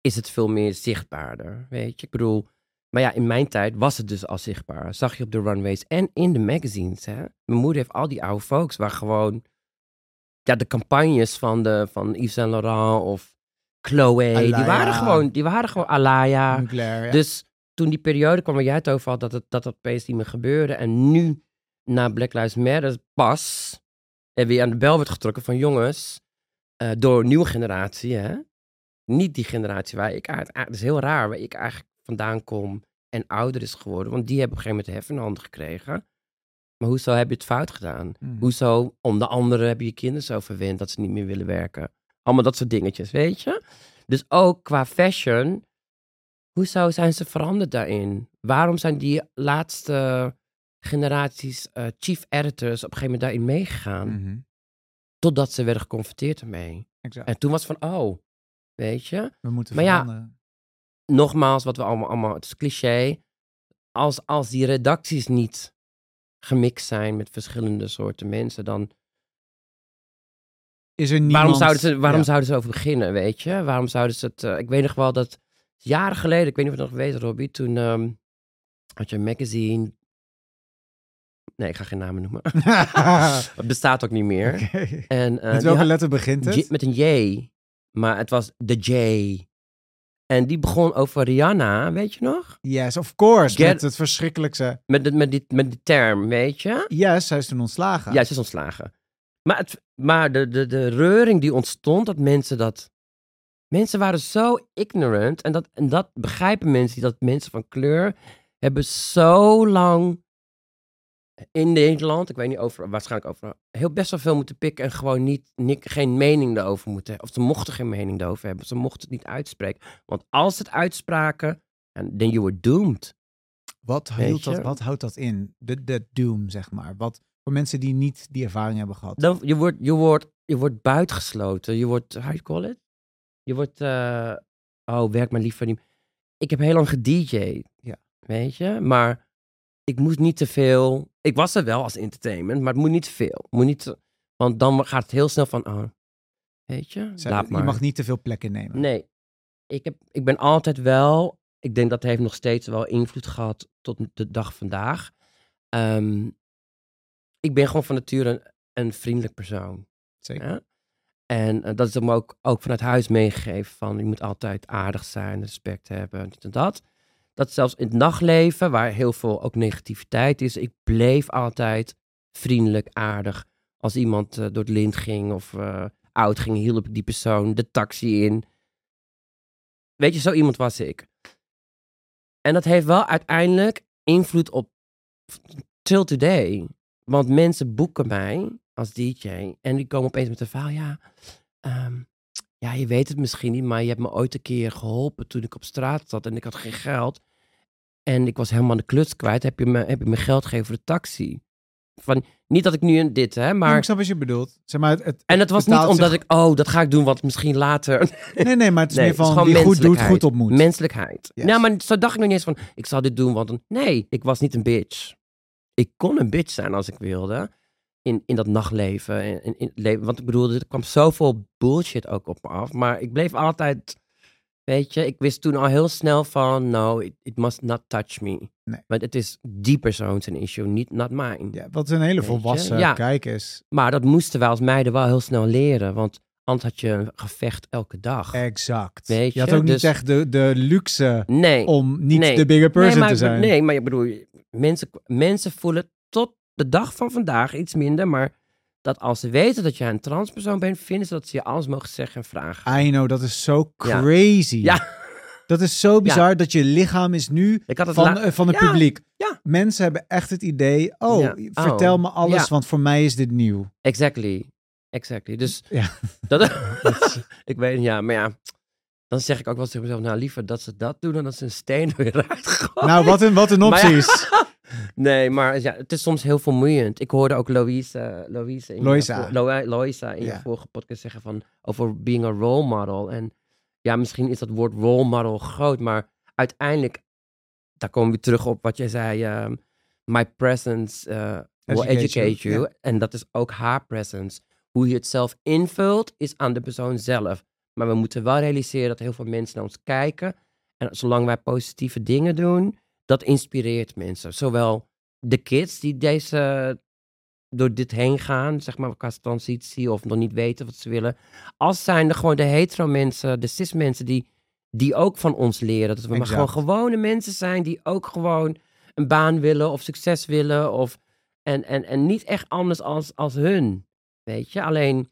is het veel meer zichtbaarder, weet je. Ik bedoel, maar ja, in mijn tijd was het dus al zichtbaar. Zag je op de runways en in de magazines, hè. Mijn moeder heeft al die oude folks waar gewoon, ja, de campagnes van, de, van Yves Saint Laurent of Chloe, die waren gewoon, die waren gewoon Alaya. Ja. Dus toen die periode kwam waar jij het over had, dat het, dat het opeens niet meer gebeurde. En nu, na Black Lives Matter, pas er weer aan de bel werd getrokken van jongens, eh, door een nieuwe generatie, hè. Niet die generatie waar ik uit, het is heel raar, waar ik eigenlijk vandaan kom en ouder is geworden. Want die hebben op een gegeven moment de hef in de hand gekregen. Maar hoezo heb je het fout gedaan? Mhm. Hoezo, om de anderen heb je je kinderen zo verwend dat ze niet meer willen werken? Allemaal dat soort dingetjes, weet je? Dus ook qua fashion, hoezo zijn ze veranderd daarin? Waarom zijn die laatste generaties eh, chief editors op een gegeven moment daarin meegegaan? Mhm. Totdat ze werden geconfronteerd ermee. Exact. En toen was het van, oh, weet je? We moeten Maar ja. Nogmaals, wat we allemaal, allemaal het is cliché. Als, als die redacties niet gemixt zijn met verschillende soorten mensen, dan Is er niemand... waarom zouden ze, waarom Ja. zouden ze over beginnen, weet je? Waarom zouden ze het... eh, ik weet nog wel dat jaren geleden, ik weet niet of je het nog weet, Robbie, toen ehm, had je een magazine... Nee, ik ga geen namen noemen. het bestaat ook niet meer. Oké. En, eh, Met welke letter begint het? J- met een J. Maar het was de J. En die begon over Rihanna, weet je nog? Yes, of course. Get- Met het verschrikkelijkste... Met, de, met, die, met die term, weet je? Yes, zij is toen ontslagen. Ja, ze is ontslagen. Maar, het, maar de, de, de reuring die ontstond, dat mensen dat... Mensen waren zo ignorant. En dat, en dat begrijpen mensen, die dat mensen van kleur hebben zo lang in Nederland, ik weet niet over, waarschijnlijk over, heel best wel veel moeten pikken en gewoon niet, niet geen mening daarover moeten. Of ze mochten geen mening daarover hebben. Ze mochten het niet uitspreken. Want als het uitspraken, then you were doomed. Wat, hield dat, wat houdt dat in? De, de doom, zeg maar. Wat voor mensen die niet die ervaring hebben gehad. Dan, je, wordt, je, wordt, je wordt buitengesloten. Je wordt, how you call it? Je wordt, eh, oh, werk maar liever niet. ik heb heel lang gedj'd. Ja. Weet je? Maar ik moest niet te veel. Ik was er wel als entertainment, maar het moet niet te veel. Moet niet te- want dan gaat het heel snel van, oh, weet je, Zij- laat maar. Je mag niet te veel plek innemen. Nee, ik, heb, ik ben altijd wel, ik denk dat heeft nog steeds wel invloed gehad tot de dag vandaag. Ehm, ik ben gewoon van nature een, een vriendelijk persoon. Zeker. Ja? En eh, dat is me ook, ook vanuit huis meegegeven van je moet altijd aardig zijn, respect hebben, dit en dat. Dat zelfs in het nachtleven, waar heel veel ook negativiteit is, ik bleef altijd vriendelijk, aardig. Als iemand eh, door het lint ging of eh, oud ging, hielp ik die persoon de taxi in. Weet je, zo iemand was ik. En dat heeft wel uiteindelijk invloed op till today. Want mensen boeken mij als DJ en die komen opeens met een verhaal. Ja, ehm, ja, je weet het misschien niet, maar je hebt me ooit een keer geholpen toen ik op straat zat en ik had geen geld. En ik was helemaal de kluts kwijt. Heb je me, heb je me geld gegeven voor de taxi? Van, niet dat ik nu een dit, hè, Maar maar... ik snap wat je bedoelt. Zeg maar, het, het, En het was niet omdat zich- ik, oh, dat ga ik doen, want misschien later. Nee, nee, maar het is Nee, meer het is van wie goed doet, menselijkheid. goed ontmoet. Menselijkheid. Yes. Nou, maar zo dacht ik nog niet eens van, ik zal dit doen, want... een- Nee, ik was niet een bitch. Ik kon een bitch zijn als ik wilde. In, in dat nachtleven. En, in, in leven. Want ik bedoel, er kwam zoveel bullshit ook op me af. Maar ik bleef altijd... Weet je, ik wist toen al heel snel van... No, it, it must not touch me. Nee. Want het is die persoon zijn issue, niet not mine. Ja, wat een hele volwassen Ja. kijk is. Maar dat moesten wij als meiden wel heel snel leren. Want anders had je een gevecht elke dag. Exact. Weet je had je, ook niet dus- echt de, de luxe Nee. om niet Nee. de bigger person nee, maar, te zijn. Nee, maar je bedoel, mensen, mensen voelen tot de dag van vandaag iets minder, maar dat als ze weten dat jij een transpersoon bent, vinden ze dat ze je alles mogen zeggen en vragen. I know, dat is zo crazy. Ja. Dat is zo bizar dat je lichaam is nu Ik had het van, eh, van het publiek. Ja. Mensen hebben echt het idee, oh, vertel Oh. me alles, want voor mij is dit nieuw. Exactly. Exactly. Dus Ja. dat, ik weet ja, maar ja, dan zeg ik ook wel tegen mezelf, nou liever dat ze dat doen dan dat ze een steen er weer uitgooien. Nou, wat een, wat een ja. Nee, maar ja, het is soms heel vermoeiend. Ik hoorde ook Louise, Louise in Loisa. Lo- in Ja. je vorige podcast zeggen van over being a role model. En ja, misschien is dat woord role model groot, maar uiteindelijk, daar komen we terug op wat jij zei. ehm, my presence eh, will Educate educate you, you. En dat is ook haar presence. Hoe je het zelf invult, is aan de persoon zelf. Maar we moeten wel realiseren dat heel veel mensen naar ons kijken. En zolang wij positieve dingen doen, dat inspireert mensen. Zowel de kids die deze, door dit heen gaan, zeg maar qua transitie of nog niet weten wat ze willen. Als zijn er gewoon de hetero mensen, de cis mensen die, die ook van ons leren. Dat we maar gewoon gewone mensen zijn die ook gewoon een baan willen of succes willen. Of, en, en, en niet echt anders als, als hun. Weet je, alleen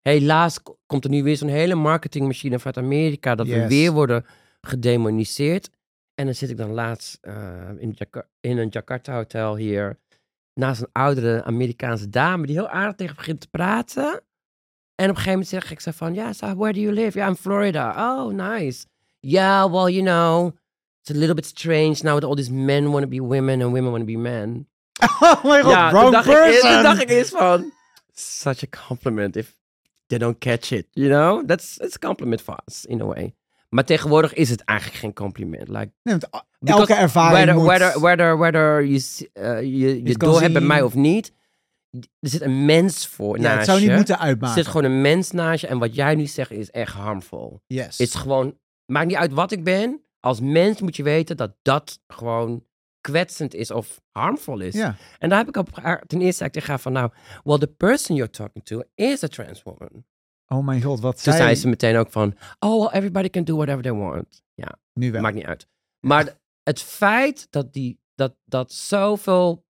helaas komt er nu weer zo'n hele marketingmachine vanuit Amerika. Dat we weer worden gedemoniseerd. En dan zit ik dan laatst eh, in, in een Jakarta hotel hier naast een oudere Amerikaanse dame die heel aardig tegen me begint te praten. En op een gegeven moment zeg ik zo van, ja, so where do you live? Ja, in Florida. Oh, nice. Yeah, well, you know, it's a little bit strange now that all these men want to be women and women want to be men. oh my god, ja, wrong toen ik, person. toen dacht ik eerst van, such a compliment if they don't catch it, you know? That's it's a compliment for us, in a way. Maar tegenwoordig is het eigenlijk geen compliment. Like, Nee, elke ervaring whether, moet... whether, whether, whether je, s- eh, je, je door hebt bij mij of niet, er zit een mens voor ja, naast het zou niet je. moeten Er uitmaken. zit gewoon een mens naast je en wat jij nu zegt is echt harmful. Yes. Het is gewoon, maakt niet uit wat ik ben. Als mens moet je weten dat dat gewoon kwetsend is of harmful is. Ja. En daar heb ik op ten eerste ik tegen van, nou, well, the person you're talking to is a trans woman. Oh mijn god, wat Toen zei zei ze meteen ook van, oh, well, everybody can do whatever they want. Ja, Nu wel. maakt niet uit. Maar het feit dat, die, dat, dat zoveel,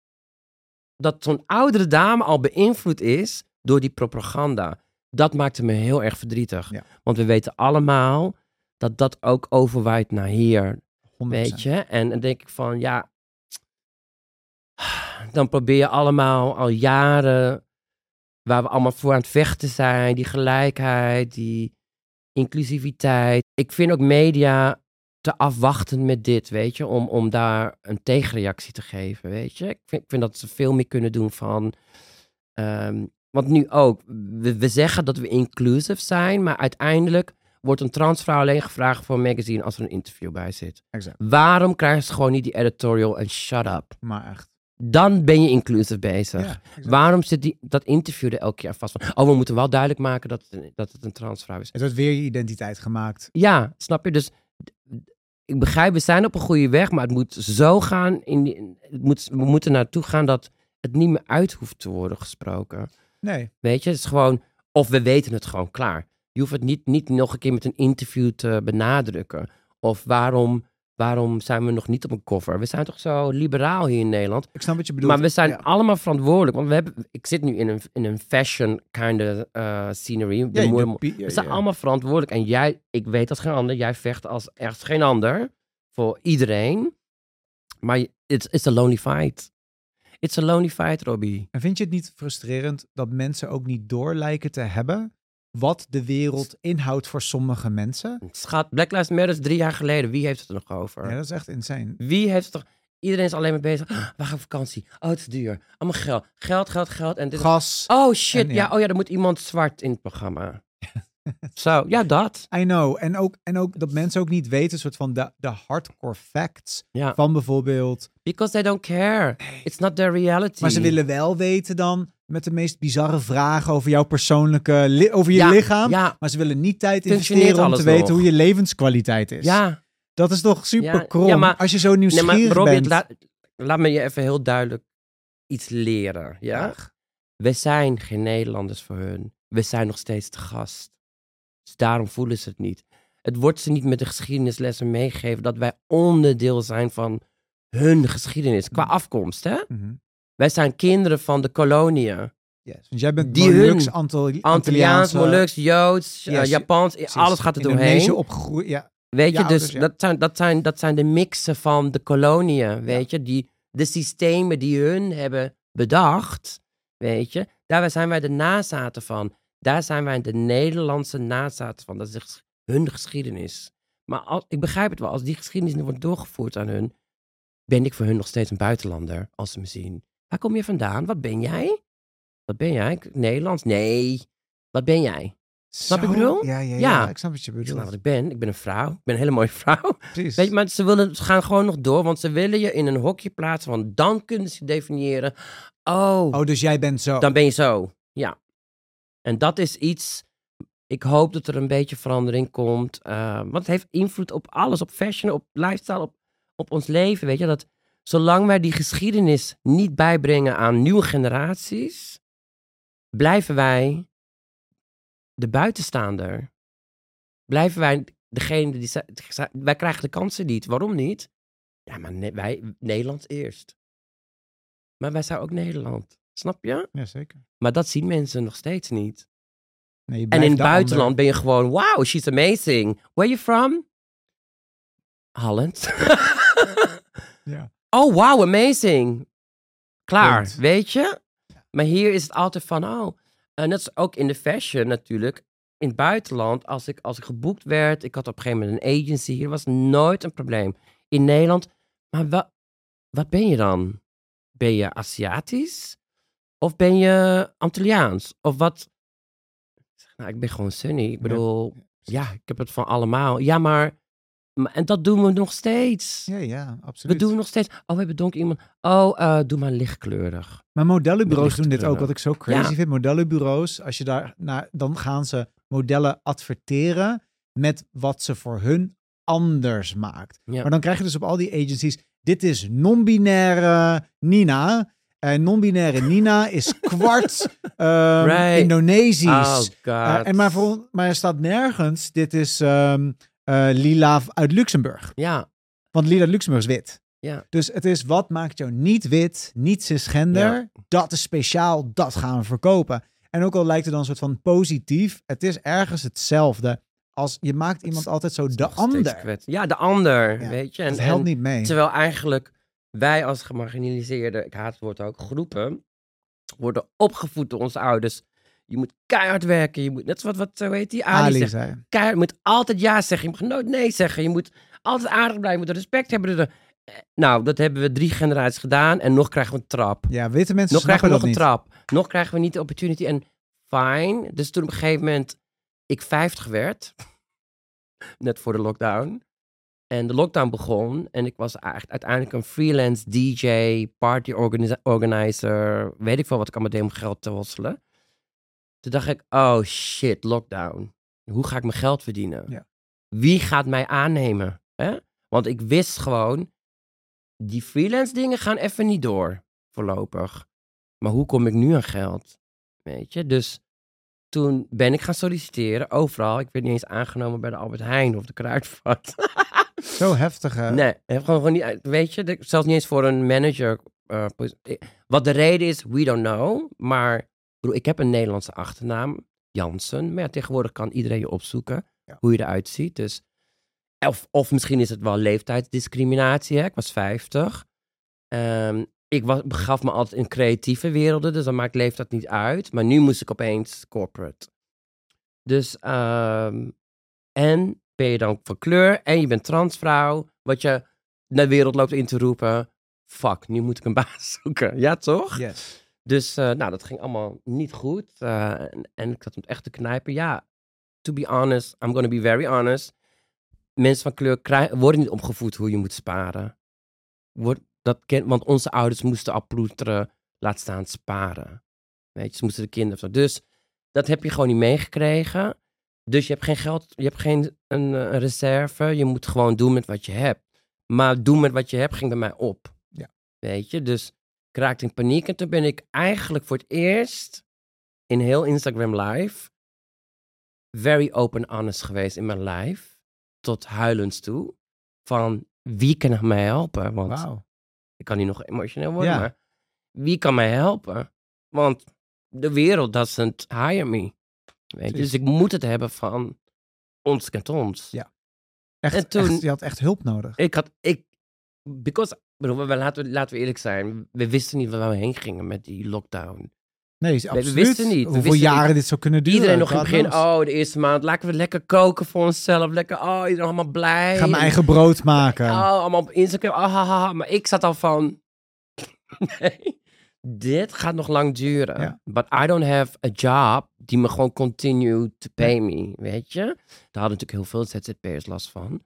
dat zo'n oudere dame al beïnvloed is door die propaganda, dat maakte me heel erg verdrietig. Ja. Want we weten allemaal dat dat ook overwaait naar hier, 100%. weet je. En dan denk ik van, ja, dan probeer je allemaal al jaren, waar we allemaal voor aan het vechten zijn, die gelijkheid, die inclusiviteit. Ik vind ook media te afwachtend met dit, weet je, om, om daar een tegenreactie te geven, weet je. Ik vind, ik vind dat ze veel meer kunnen doen van, ehm, want nu ook, we, we zeggen dat we inclusive zijn, maar uiteindelijk wordt een transvrouw alleen gevraagd voor een magazine als er een interview bij zit. Exact. Waarom krijgen ze gewoon niet die editorial en shut up? Maar echt. Dan ben je inclusive bezig. Ja. Waarom zit die, dat interview er elke keer vast van? Oh, we moeten wel duidelijk maken dat het, een- dat het een transvrouw is. Het wordt weer je identiteit gemaakt. Ja, snap je? Dus ik begrijp, we zijn op een goede weg, maar het moet zo gaan. In die, het moet, we moeten naartoe gaan dat het niet meer uit hoeft te worden gesproken. Nee. Weet je, het is gewoon, of we weten het gewoon klaar. Je hoeft het niet, niet nog een keer met een interview te benadrukken. Of waarom, waarom zijn we nog niet op een cover? We zijn toch zo liberaal hier in Nederland. Ik snap wat je bedoelt. Maar we zijn Ja. allemaal verantwoordelijk. Want we hebben, ik zit nu in een, in een fashion kind of uh, scenery. De Ja, we zijn ja. allemaal verantwoordelijk. En jij, ik weet als geen ander, jij vecht als echt geen ander. Voor iedereen. Maar it's, it's a lonely fight. It's a lonely fight, Robbie. En vind je het niet frustrerend dat mensen ook niet door lijken te hebben wat de wereld inhoudt voor sommige mensen? Schat, Black Lives Matter is drie jaar geleden. Wie heeft het er nog over? Ja, dat is echt insane. Wie heeft het toch... Iedereen is alleen maar bezig. "Ah, We gaan op vakantie. Oh, het is duur. Allemaal geld. Geld, geld, geld. En dit... Gas. Oh shit, ja. ja. oh ja, er moet iemand zwart in het programma. Zo, ja, dat. I know. En ook, en ook dat mensen ook niet weten, soort van de, de hardcore facts Ja. van bijvoorbeeld. Because they don't care. It's not their reality. Maar ze willen wel weten dan met de meest bizarre vragen over jouw persoonlijke, li- over je Ja, lichaam. Ja, Maar ze willen niet tijd investeren om te weten nog? hoe je levenskwaliteit is. ja. Dat is toch super krom ja, maar- als je zo Nee, nieuwsgierig maar Robbie, bent. laat, laat me je even heel duidelijk iets leren. Ja? We zijn geen Nederlanders voor hun. We zijn nog steeds te gast. Dus daarom voelen ze het niet. Het wordt ze niet met de geschiedenislessen meegegeven dat wij onderdeel zijn van hun geschiedenis. Qua afkomst, hè? mhm. Wij zijn kinderen van de koloniën. Yes. Want jij bent Die Molux, Antil Antilliaans, Molux, Joods, eh, Japans, precies. alles gaat er doorheen. opgegroeid. Ja, Weet je, Ja, dus dus ja. dat, zijn, dat, zijn, dat zijn de mixen van de koloniën, weet je. Die, de systemen die hun hebben bedacht, weet je. Daar zijn wij de nazaten van. Daar zijn wij de Nederlandse nazaten van. Dat is ges- hun geschiedenis. Maar als, ik begrijp het wel, als die geschiedenis nu wordt doorgevoerd aan hun, ben ik voor hun nog steeds een buitenlander, als ze me zien. Waar kom je vandaan? Wat ben jij? Wat ben jij? Nederlands? Nee. Wat ben jij? Snap je wat ik bedoel? Ja, ja, ja, Ja. Ik snap wat je Ik snap wat bedoelt. ik ben. Ik ben een vrouw. Ik ben een hele mooie vrouw. Precies. Weet je, maar ze, willen, ze gaan gewoon nog door, want ze willen je in een hokje plaatsen, want dan kunnen ze definiëren, oh, Oh, dus jij bent zo. dan ben je zo. Ja. En dat is iets, ik hoop dat er een beetje verandering komt, eh, want het heeft invloed op alles, op fashion, op lifestyle, op, op ons leven, weet je, dat zolang wij die geschiedenis niet bijbrengen aan nieuwe generaties, blijven wij de buitenstaander. Blijven wij degene die... Wij krijgen de kansen niet. Waarom niet? Ja, maar ne- wij, Nederland eerst. Maar wij zijn ook Nederland. Snap je? Ja, zeker. Maar dat zien mensen nog steeds niet. Nee, En in het buitenland ander. ben je gewoon... Wow, she's amazing. Where you from? Holland. Oh, wow, amazing. Klaar, Punt. weet je? Maar hier is het altijd van, oh. En dat is ook in de fashion natuurlijk. In het buitenland, als ik, als ik geboekt werd, ik had op een gegeven moment een agency, hier was nooit een probleem. In Nederland, maar wat, wat ben je dan? Ben je Aziatisch? Of ben je Antilliaans? Of wat? Ik zeg, Nou, ik ben gewoon Sunny. Ik Ja. bedoel, ja, ik heb het van allemaal. Ja, maar, maar en dat doen we nog steeds. Ja, ja, absoluut. We doen nog steeds. Oh, we hebben donker iemand. Oh, eh, doe maar lichtkleurig. Maar modellenbureaus doen dit ook, wat ik zo crazy Ja. vind. Modellenbureaus, als je daar naar, dan gaan ze modellen adverteren met wat ze voor hun anders maakt. Ja. Maar dan krijg je dus op al die agencies, dit is non-binaire Nina. En non-binaire Nina is kwart ehm, Right. Indonesisch. Oh god. Eh, en maar, voor, maar er staat nergens, dit is ehm, eh, Lila uit Luxemburg. Ja, Want Lila uit Luxemburg is wit. Ja. Dus het is wat maakt jou niet wit, niet cisgender. Ja. Dat is speciaal, dat gaan we verkopen. En ook al lijkt het dan een soort van positief, het is ergens hetzelfde. Als je maakt iemand altijd zo de ander. Ja, de ander, Ja, weet je. En, Het helpt niet mee. terwijl eigenlijk wij als gemarginaliseerde, ik haat het woord ook, groepen, worden opgevoed door onze ouders. Je moet keihard werken. Je moet, net zoals wat, wat hoe heet die? Ali, Ali zegt. zei. Keihard, je moet altijd ja zeggen. Je mag nooit nee zeggen. Je moet altijd aardig blijven. Je moet respect hebben. Eh, Nou, dat hebben we drie generaties gedaan. En nog krijgen we een trap. Ja, witte mensen Nog krijgen we nog een niet. trap. Nog krijgen we niet de opportunity. En fine. Dus toen op een gegeven moment ik 50 werd. net voor de lockdown. En de lockdown begon en ik was eigenlijk uiteindelijk een freelance DJ, party organizer, weet ik veel wat ik allemaal deed om geld te hosselen. Toen dacht ik, oh shit, lockdown. Hoe ga ik mijn geld verdienen? Ja. Wie gaat mij aannemen? Hè? Want ik wist gewoon, die freelance dingen gaan even niet door, voorlopig. Maar hoe kom ik nu aan geld? Weet je, dus toen ben ik gaan solliciteren, overal. Ik werd niet eens aangenomen bij de Albert Heijn of de Kruidvat. Zo heftig, hè? Nee, ik heb gewoon, gewoon niet, weet je, zelfs niet eens voor een manager. eh, wat de reden is, we don't know. Maar bedoel, ik heb een Nederlandse achternaam, Jansen. Maar ja, tegenwoordig kan iedereen je opzoeken Ja. hoe je eruit ziet. Dus, of, of misschien is het wel leeftijdsdiscriminatie. Hè? Ik was 50. Ehm, ik was, begaf me altijd in creatieve werelden, dus dan maakt leeftijd niet uit. Maar nu moest ik opeens corporate. Dus, ehm, en ben je dan van kleur en je bent transvrouw, wat je naar de wereld loopt in te roepen. Fuck, nu moet ik een baas zoeken. Ja, toch? Yes. Dus eh, nou, dat ging allemaal niet goed. eh, en, en ik zat hem echt te knijpen. Ja, to be honest, I'm gonna be very honest. Mensen van kleur worden niet opgevoed hoe je moet sparen. Wordt, dat ken, want onze ouders moesten al ploeteren, laat staan sparen. Weet je, ze moesten de kinderen... Dus dat heb je gewoon niet meegekregen. Dus je hebt geen geld, je hebt geen een, eh, een reserve. Je moet gewoon doen met wat je hebt. Maar doen met wat je hebt ging bij mij op. Ja. Weet je, dus ik raakte in paniek. En toen ben ik eigenlijk voor het eerst in heel Instagram live very open honest geweest in mijn live. Tot huilens toe. Van wie kan mij helpen? Want ik kan niet nog emotioneel worden, Ja. maar wie kan mij helpen? Want de wereld doesn't hire me. Weet je? Dus ik moet het hebben van ons kent ons. Ja. Echt, En toen- echt, je had echt hulp nodig. Ik had, ik, because, bedoel, we, laten, we, laten we eerlijk zijn, we wisten niet waar we heen gingen met die lockdown. Nee, is we absoluut. wisten niet. We Hoeveel wisten jaren dit zou kunnen duren. Iedereen nog in het begin, oh, de eerste maand, laten we lekker koken voor onszelf. Lekker, oh, iedereen allemaal blij. Ik ga mijn En- eigen brood maken. Oh, allemaal op Instagram. Ah, ha. Maar ik zat al van. nee, dit gaat nog lang duren. Ja. But I don't have a job die me gewoon continue to pay me. Weet je? Daar hadden natuurlijk heel veel ZZP'ers last van.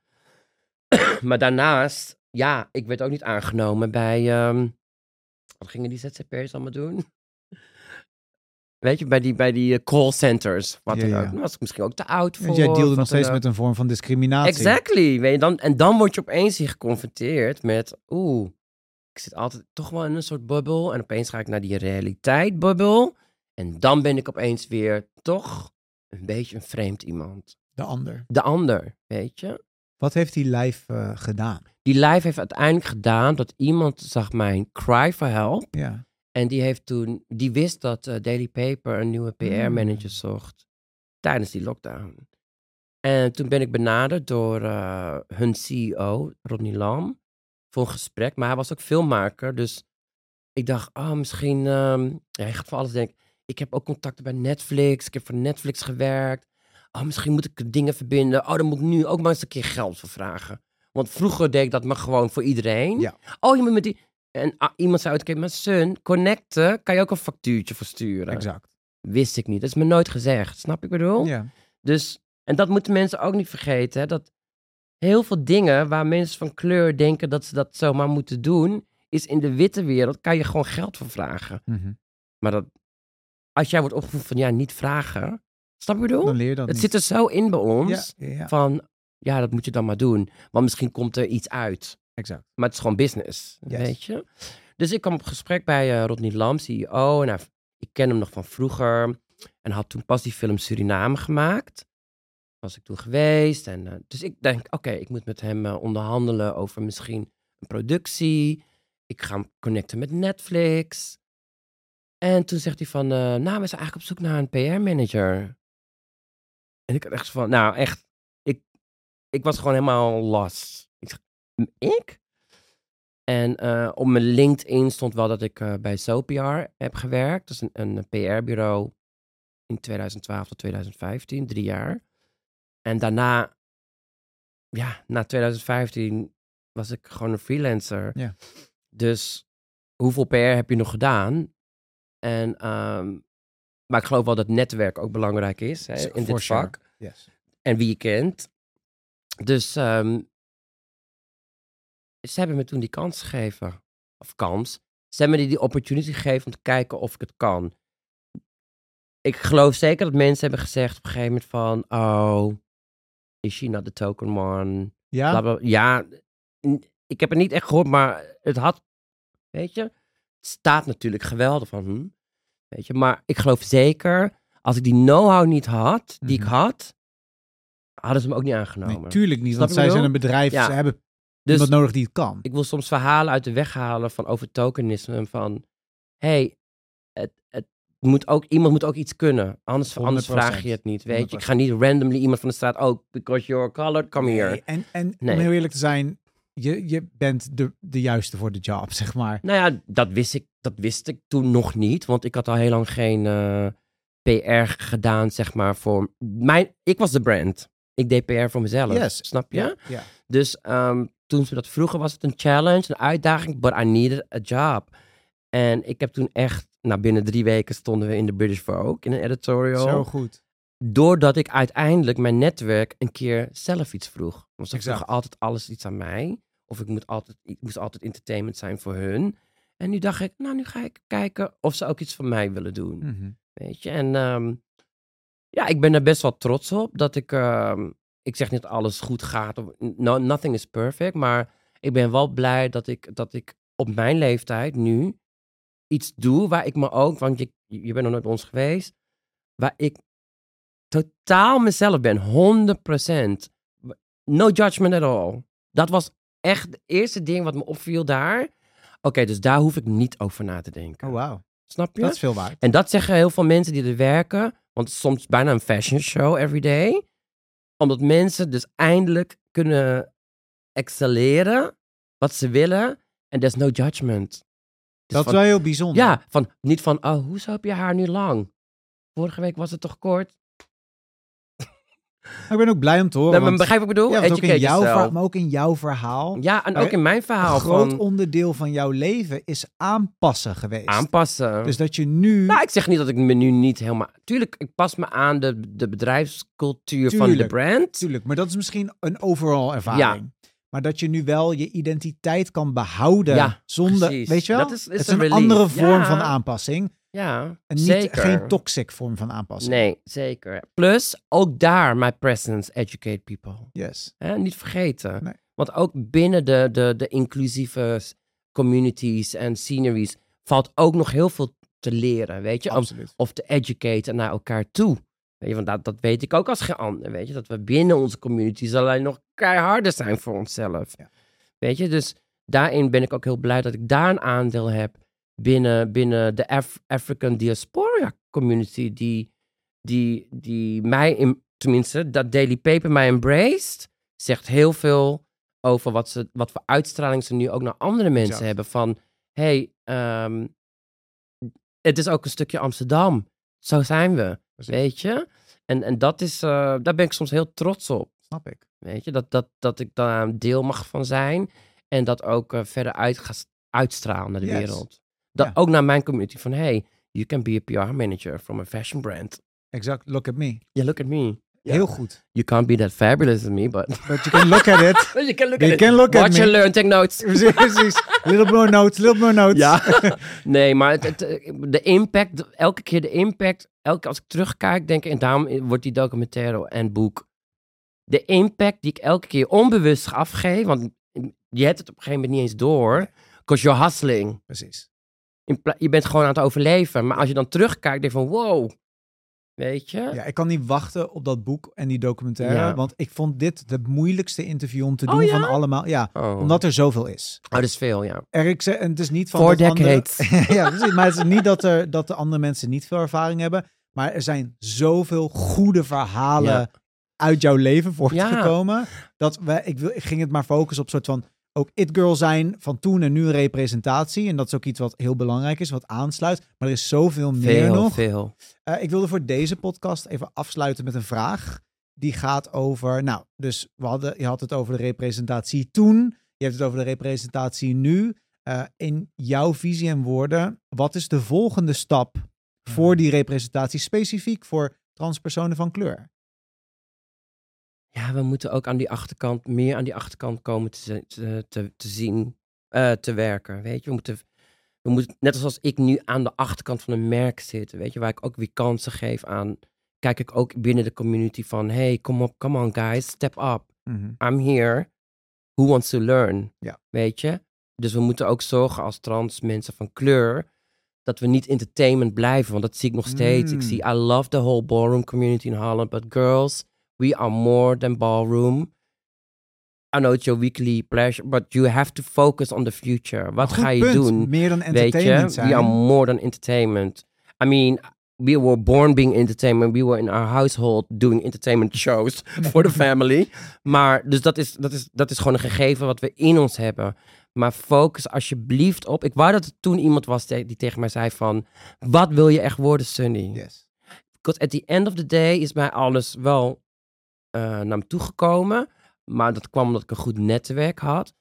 maar daarnaast, ja, ik werd ook niet aangenomen bij. ehm, wat gingen die ZZP'ers allemaal doen? Weet je, bij die, bij die eh, call centers. Wat Ja, dan ja. ook. Dan was ik misschien ook te oud voor. Want jij deelde nog steeds met een vorm van discriminatie. Exactly. Weet je, dan, en dan word je opeens hier geconfronteerd met, oeh, ik zit altijd toch wel in een soort bubbel. En opeens ga ik naar die realiteit-bubbel. En dan ben ik opeens weer toch een beetje een vreemd iemand. De ander. De ander, weet je. Wat heeft die lijf eh, gedaan? Die live heeft uiteindelijk gedaan dat iemand zag mijn cry for help. Ja. En die heeft toen, die wist dat eh, Daily Paper een nieuwe PR-manager zocht tijdens die lockdown. En toen ben ik benaderd door eh, hun CEO, Rodney Lam, voor een gesprek. Maar hij was ook filmmaker, dus ik dacht, oh, misschien, ehm ja, hij gaat voor alles denken. Ik heb ook contacten bij Netflix, ik heb voor Netflix gewerkt. Oh, misschien moet ik dingen verbinden. Oh, dan moet ik nu ook maar eens een keer geld voor vragen. Want vroeger deed ik dat maar gewoon voor iedereen. Ja. Oh, je moet met die... En ah, iemand zei ooit, mijn son, connecten, kan je ook een factuurtje voor sturen. Exact. Wist ik niet. Dat is me nooit gezegd. Snap ik bedoel? Ja. Dus, en dat moeten mensen ook niet vergeten. Hè, dat heel veel dingen waar mensen van kleur denken dat ze dat zomaar moeten doen, is in de witte wereld, kan je gewoon geld voor vragen. Mhm. Maar dat, als jij wordt opgevoed van ja, niet vragen. Snap je wat ik bedoel? Dan leer je dat Het niet. zit er zo in bij ons. Ja, ja, ja. Van ja, dat moet je dan maar doen. Want misschien komt er iets uit. exact. Maar het is gewoon business, Yes. weet je. Dus ik kwam op gesprek bij eh, Rodney Lam, CEO. En hij, ik ken hem nog van vroeger. En had toen pas die film Suriname gemaakt. Was ik toen geweest. En, eh, dus ik denk, oké, ik moet met hem eh, onderhandelen over misschien een productie. Ik ga hem connecten met Netflix. En toen zegt hij van, eh, nou, we zijn eigenlijk op zoek naar een PR-manager. En ik had echt van, nou, echt, ik, ik was gewoon helemaal lost. Ik zeg, "M- ik? En eh, op mijn LinkedIn stond wel dat ik eh, bij SoPR heb gewerkt. Dat is een, een PR-bureau in 2012 tot 2015, drie jaar. En daarna, ja, na 2015 was ik gewoon een freelancer. Ja. Dus hoeveel PR heb je nog gedaan? En, ehm, maar ik geloof wel dat netwerk ook belangrijk is hè, in For dit sure. vak. Yes. En wie je kent. Dus ehm, ze hebben me toen die kans gegeven. Of kans. Ze hebben me die opportunity gegeven om te kijken of ik het kan. Ik geloof zeker dat mensen hebben gezegd op een gegeven moment van... Oh, is she not the token one? Ja? Bla, bla. Ja, ik heb het niet echt gehoord, maar het had... Weet je, het staat natuurlijk geweldig van... Hm, weet je, maar ik geloof zeker... Als ik die know-how niet had, die ik Mhm. had... Hadden ze me ook niet aangenomen. Nee, tuurlijk niet, Snap want zij zijn een bedrijf, Ja. ze hebben Dus iemand nodig die het kan. ik wil soms verhalen uit de weg halen van over tokenisme. Van, hey, het, het moet ook, iemand moet ook iets kunnen. Anders, anders 100%. vraag je het niet, weet je. Ik ga niet randomly iemand van de straat, oh, because you're colored, come here. Nee, En, en Nee. om heel eerlijk te zijn, je, je bent de, de juiste voor de job, zeg maar. Nou ja, dat wist, ik, dat wist ik toen nog niet. Want ik had al heel lang geen eh, PR gedaan, zeg maar, voor mijn... Ik was de brand. Ik deed PR voor mezelf. Yes. Snap je? Ja, ja. Dus ehm, toen ze dat vroegen, was het een challenge, een uitdaging. But I needed a job. En ik heb toen echt, nou binnen drie weken stonden we in de British Vogue, in een editorial. Zo goed. Doordat ik uiteindelijk mijn netwerk een keer zelf iets vroeg. Want ze Exact. vroegen altijd alles iets aan mij. Of ik, moet altijd, ik moest altijd entertainment zijn voor hun. En nu dacht ik, nou nu ga ik kijken of ze ook iets van mij willen doen. Mhm. Weet je, en ehm, ja, ik ben er best wel trots op dat ik, ehm, ik zeg niet dat alles goed gaat, of, no, nothing is perfect, maar ik ben wel blij dat ik, dat ik op mijn leeftijd nu iets doe waar ik me ook, want je, je bent nog nooit bij ons geweest, waar ik totaal mezelf ben, 100%. No judgment at all. Dat was echt het eerste ding wat me opviel daar. Oké, dus daar hoef ik niet over na te denken. Oh, wauw. Snap je? Dat is veel waard. En dat zeggen heel veel mensen die er werken. Want het is soms bijna een fashion show every day. Omdat mensen dus eindelijk kunnen excelleren wat ze willen. En there's no judgment. Dus dat is wel heel bijzonder. Ja, van, niet van, oh, hoezo heb je haar nu lang? Vorige week was het toch kort? Maar ik ben ook blij om te horen. Nee, want- begrijp wat ik bedoel? ja, want ook in jouw verhaal, maar ook in jouw verhaal. Ja, en ook in mijn Een verhaal groot van onderdeel van jouw leven is aanpassen geweest. aanpassen. Dus dat je nu... Nou, ik zeg niet dat ik me nu niet helemaal... Tuurlijk, ik pas me aan de, de bedrijfscultuur van de brand. Tuurlijk, maar dat is misschien een overal ervaring. Maar dat je nu wel je identiteit kan behouden Ja, zonder, precies. weet je wel? Dat is- is het is een een andere vorm Ja. van aanpassing. Ja, En niet, zeker. geen toxic vorm van aanpassing. Nee, zeker. Plus, ook daar, my presence, educate people. Yes. Hè, niet vergeten. Nee. Want ook binnen de, de, de inclusieve communities en sceneries valt ook nog heel veel te leren, weet je? Om- of te educaten naar elkaar toe. Weet je, want dat, dat weet ik ook als geen ander, weet je? Dat we binnen onze communities alleen nog keiharder zijn voor onszelf. Ja. Weet je, dus daarin ben ik ook heel blij dat ik daar een aandeel heb binnen, binnen de Af- African diaspora community, die, die, die mij, in, tenminste, dat Daily Paper mij embraced, zegt heel veel over wat, ze, wat voor uitstraling ze nu ook naar andere mensen hebben. Van, hey, ehm, het is ook een stukje Amsterdam. Zo zijn we, Precies. weet je? En, en dat is, eh, daar ben ik soms heel trots op. Snap ik. Weet je, dat, dat, dat ik daar een deel mag van zijn. En dat ook eh, verder uit ga uitstralen naar de Yes. wereld. Dat, Ja. Ook naar mijn community. Van hey, you can be a PR manager from a fashion brand. Exact. Look at me. Yeah, look at me. Ja. Heel goed. You can't be that fabulous as me, but... But you can look at it. you can look You at can it. look at Watch me. and learn, take notes. Precies. Little more notes, little more notes. Ja, nee, maar het, het, de impact, elke keer de impact, elke als ik terugkijk, denk ik, en daarom wordt die documentaire en boek, de impact die ik elke keer onbewust afgeef, want je hebt het op een gegeven moment niet eens door, because you're hustling. Precies. Je bent gewoon aan het overleven, maar als je dan terugkijkt, denk je van, wow, weet je? Ja, ik kan niet wachten op dat boek en die documentaire. Ja. Want ik vond dit de moeilijkste interview om te Oh, doen ja? van allemaal. Ja, Oh. omdat er zoveel is. Oh, dat is veel, ja. Er, ik en het is niet van. Andere- decades. ja, precies. Maar het is niet dat, er, dat de andere mensen niet veel ervaring hebben. Maar er zijn zoveel goede verhalen Ja. uit jouw leven voortgekomen. Dat we, ik, wil, ik ging het maar focussen op soort van ook it girl zijn van toen en nu representatie. En dat is ook iets wat heel belangrijk is, wat aansluit. Maar er is zoveel meer nog. veel. Eh, ik wilde voor deze podcast even afsluiten met een vraag. Die gaat over, nou, dus we hadden, je had het over de representatie toen. Je hebt het over de representatie nu. Eh, in jouw visie en woorden, wat is de volgende stap voor die representatie specifiek voor transpersonen van kleur? Ja, we moeten ook aan die achterkant, meer aan die achterkant komen te, te, te, te zien, eh, te werken. Weet je, we moeten, we moeten, net zoals ik nu aan de achterkant van een merk zit, weet je, waar ik ook weer kansen geef aan, kijk ik ook binnen de community van, hey, kom op, come on guys, step up. Mhm. I'm here. Who wants to learn? Ja. Weet je? Dus we moeten ook zorgen als trans mensen van kleur dat we niet entertainment blijven. Want dat zie ik nog steeds. Ik Mm. zie, I love the whole ballroom community in Holland. But girls, we are more than ballroom. I know it's your weekly pleasure, but you have to focus on the future. Wat Goed ga je punt. doen? Meer dan Weet entertainment je? zijn. We are more than entertainment. I mean, we were born being entertainment. We were in our household doing entertainment shows for the family. Maar, dus dat is, dat, is, dat is gewoon een gegeven wat we in ons hebben. Maar focus alsjeblieft op. Ik wou dat er toen iemand was die tegen mij zei van... Wat wil je echt worden, Sunny? Yes. Because at the end of the day is mij alles wel naar me toegekomen. Maar dat kwam omdat ik een goed netwerk had.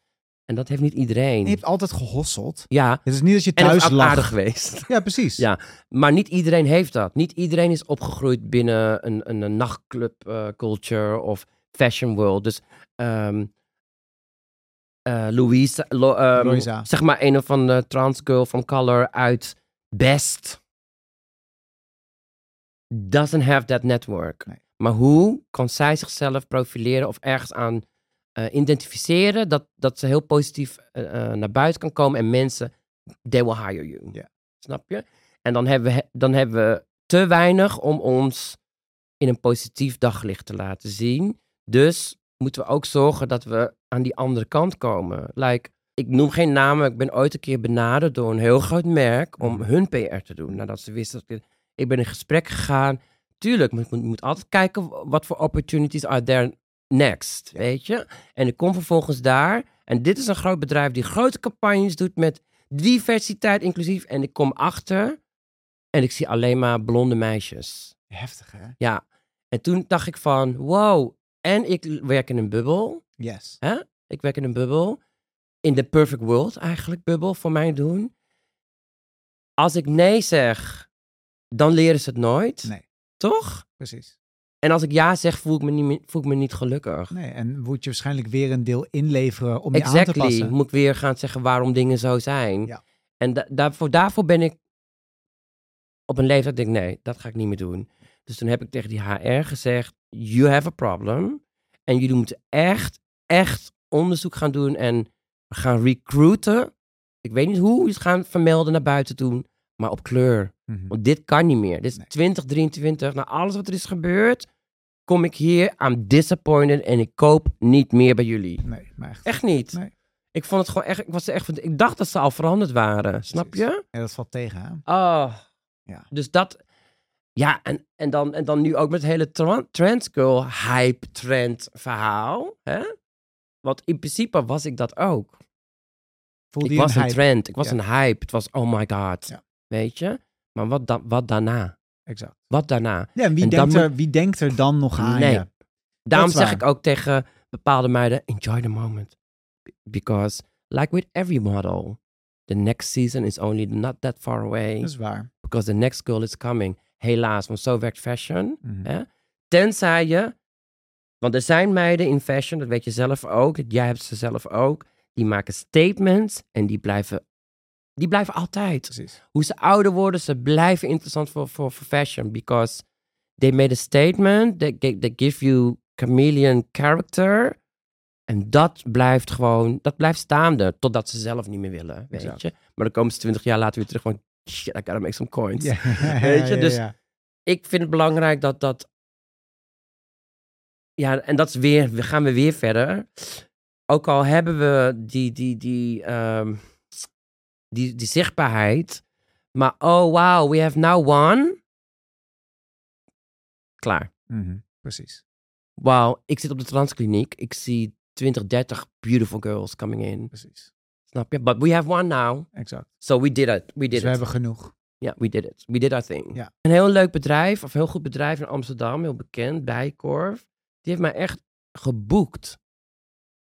En dat heeft niet iedereen. Je hebt altijd gehosseld. Ja, Het is niet dat je thuis is lag. geweest. Ja, precies. Ja. Maar niet iedereen heeft dat. Niet iedereen is opgegroeid binnen een, een, een nachtclub eh, culture of fashion world. Dus ehm eh, Louise, Lo- ehm, Louisa. zeg maar een of andere trans girl from color uit Best, doesn't have that network. Nee. Maar hoe kan zij zichzelf profileren of ergens aan eh, identificeren dat, dat ze heel positief eh, eh, naar buiten kan komen en mensen, they will hire you. Snap je? En dan hebben, we, dan hebben we te weinig om ons in een positief daglicht te laten zien. Dus moeten we ook zorgen dat we aan die andere kant komen. Like, ik noem geen namen, ik ben ooit een keer benaderd door een heel groot merk om Mhm. hun PR te doen. Nadat ze wisten dat ik... Ik ben in gesprek gegaan. Tuurlijk, je moet, altijd kijken wat voor opportunities are there next, weet je? En ik kom vervolgens daar. En dit is een groot bedrijf die grote campagnes doet met diversiteit inclusief. En ik kom achter en ik zie alleen maar blonde meisjes. Heftig, hè? Ja. En toen dacht ik van, wow. En ik werk in een bubbel. Yes. Hè? Ik werk in een bubbel. In de perfect world eigenlijk, bubbel voor mij doen. Als ik nee zeg, dan leren ze het nooit. Nee. Toch? Precies. En als ik ja zeg, voel ik me niet, voel ik me niet gelukkig. Nee, en moet je waarschijnlijk weer een deel inleveren om je aan te exactly. passen. Moet ik weer gaan zeggen waarom dingen zo zijn. Ja. En da- daarvoor, daarvoor ben ik op een leeftijd denk ik, nee, dat ga ik niet meer doen. Dus toen heb ik tegen die HR gezegd, you have a problem. En jullie moeten echt, echt onderzoek gaan doen en gaan recruiten. Ik weet niet hoe, het gaan vermelden naar buiten doen, maar op kleur. Mhm. Want dit kan niet meer. Dit is Nee. 2023. Na alles wat er is gebeurd, kom ik hier, I'm disappointed en ik koop niet meer bij jullie. Nee, maar echt. Echt niet. Nee. Ik vond het gewoon echt, ik was er echt, van- ik dacht dat ze al veranderd waren. Snap je? Ja, dat valt tegen, hè? Oh. Ja. Dus dat, ja, en, en, dan, en dan nu ook met het hele tra- trans girl hype trend verhaal. Hè? Want in principe was ik dat ook. Voelde ik was een een, hype? trend, ik was Ja. een hype. Het was oh my god. Ja. Weet je? Maar wat, da wat daarna? Exact. Wat daarna? Ja, en wie, En denkt er, wie denkt er dan nog aan Nee. je? Daarom zeg ik ook tegen bepaalde meiden, enjoy the moment. Because, like with every model, the next season is only not that far away. Dat is waar. Because the next girl is coming. Helaas, want zo werkt fashion. Mhm. Hè? Tenzij je, want er zijn meiden in fashion, dat weet je zelf ook, jij hebt ze zelf ook, die maken statements en die blijven, die blijven altijd. Precies. Hoe ze ouder worden, ze blijven interessant voor, voor, voor fashion. Because they made a statement, they, they, give you chameleon character. En dat blijft gewoon, dat blijft staande totdat ze zelf niet meer willen, weet Exact. je. Maar dan komen ze twintig jaar later weer terug van, shit, I gotta make some coins. Weet je, dus- ja. Ik vind het belangrijk dat dat, ja, en dat is weer, we gaan we weer verder. Ook al hebben we die, die, die, ehm, die, die zichtbaarheid, maar oh wow, we have now one. Klaar. Mhm, Precies. Wauw, ik zit op de transkliniek. Ik zie 20, 30 beautiful girls coming in. Precies. Snap je? But we have one now. Exact. So we did it. We Dus did we it. hebben genoeg. Ja, we did it. We did our thing. Ja. Een heel leuk bedrijf, of heel goed bedrijf in Amsterdam, heel bekend, Bijkorf. Die heeft mij echt geboekt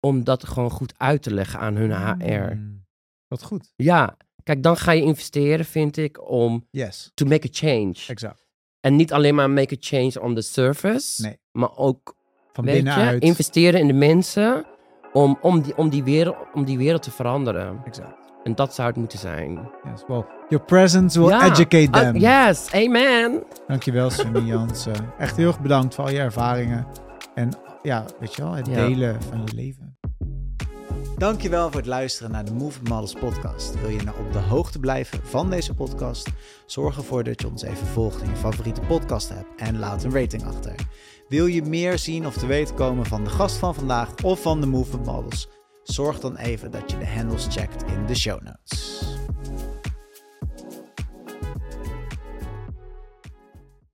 om dat gewoon goed uit te leggen aan hun HR. Mm, Wat goed. Ja, kijk, dan ga je investeren, vind ik, om Yes. to make a change. Exact. En niet alleen maar make a change on the surface, Nee. maar ook Van je? binnenuit. Investeren in de mensen om, om, die, om, die wereld, om die wereld te veranderen. Exact. En dat zou het moeten zijn. Yes, well, your presence will Ja. educate Ah, them. yes, amen. Dankjewel, Sunny Jansen. Echt heel erg bedankt voor al je ervaringen. En ja, weet je wel, het Ja. delen van je leven. Dankjewel voor het luisteren naar de Movement Models podcast. Wil je nou op de hoogte blijven van deze podcast? Zorg ervoor dat je ons even volgt in je favoriete podcast app en laat een rating achter. Wil je meer zien of te weten komen van de gast van vandaag of van de Movement Models? Zorg dan even dat je de handles checkt in de show notes.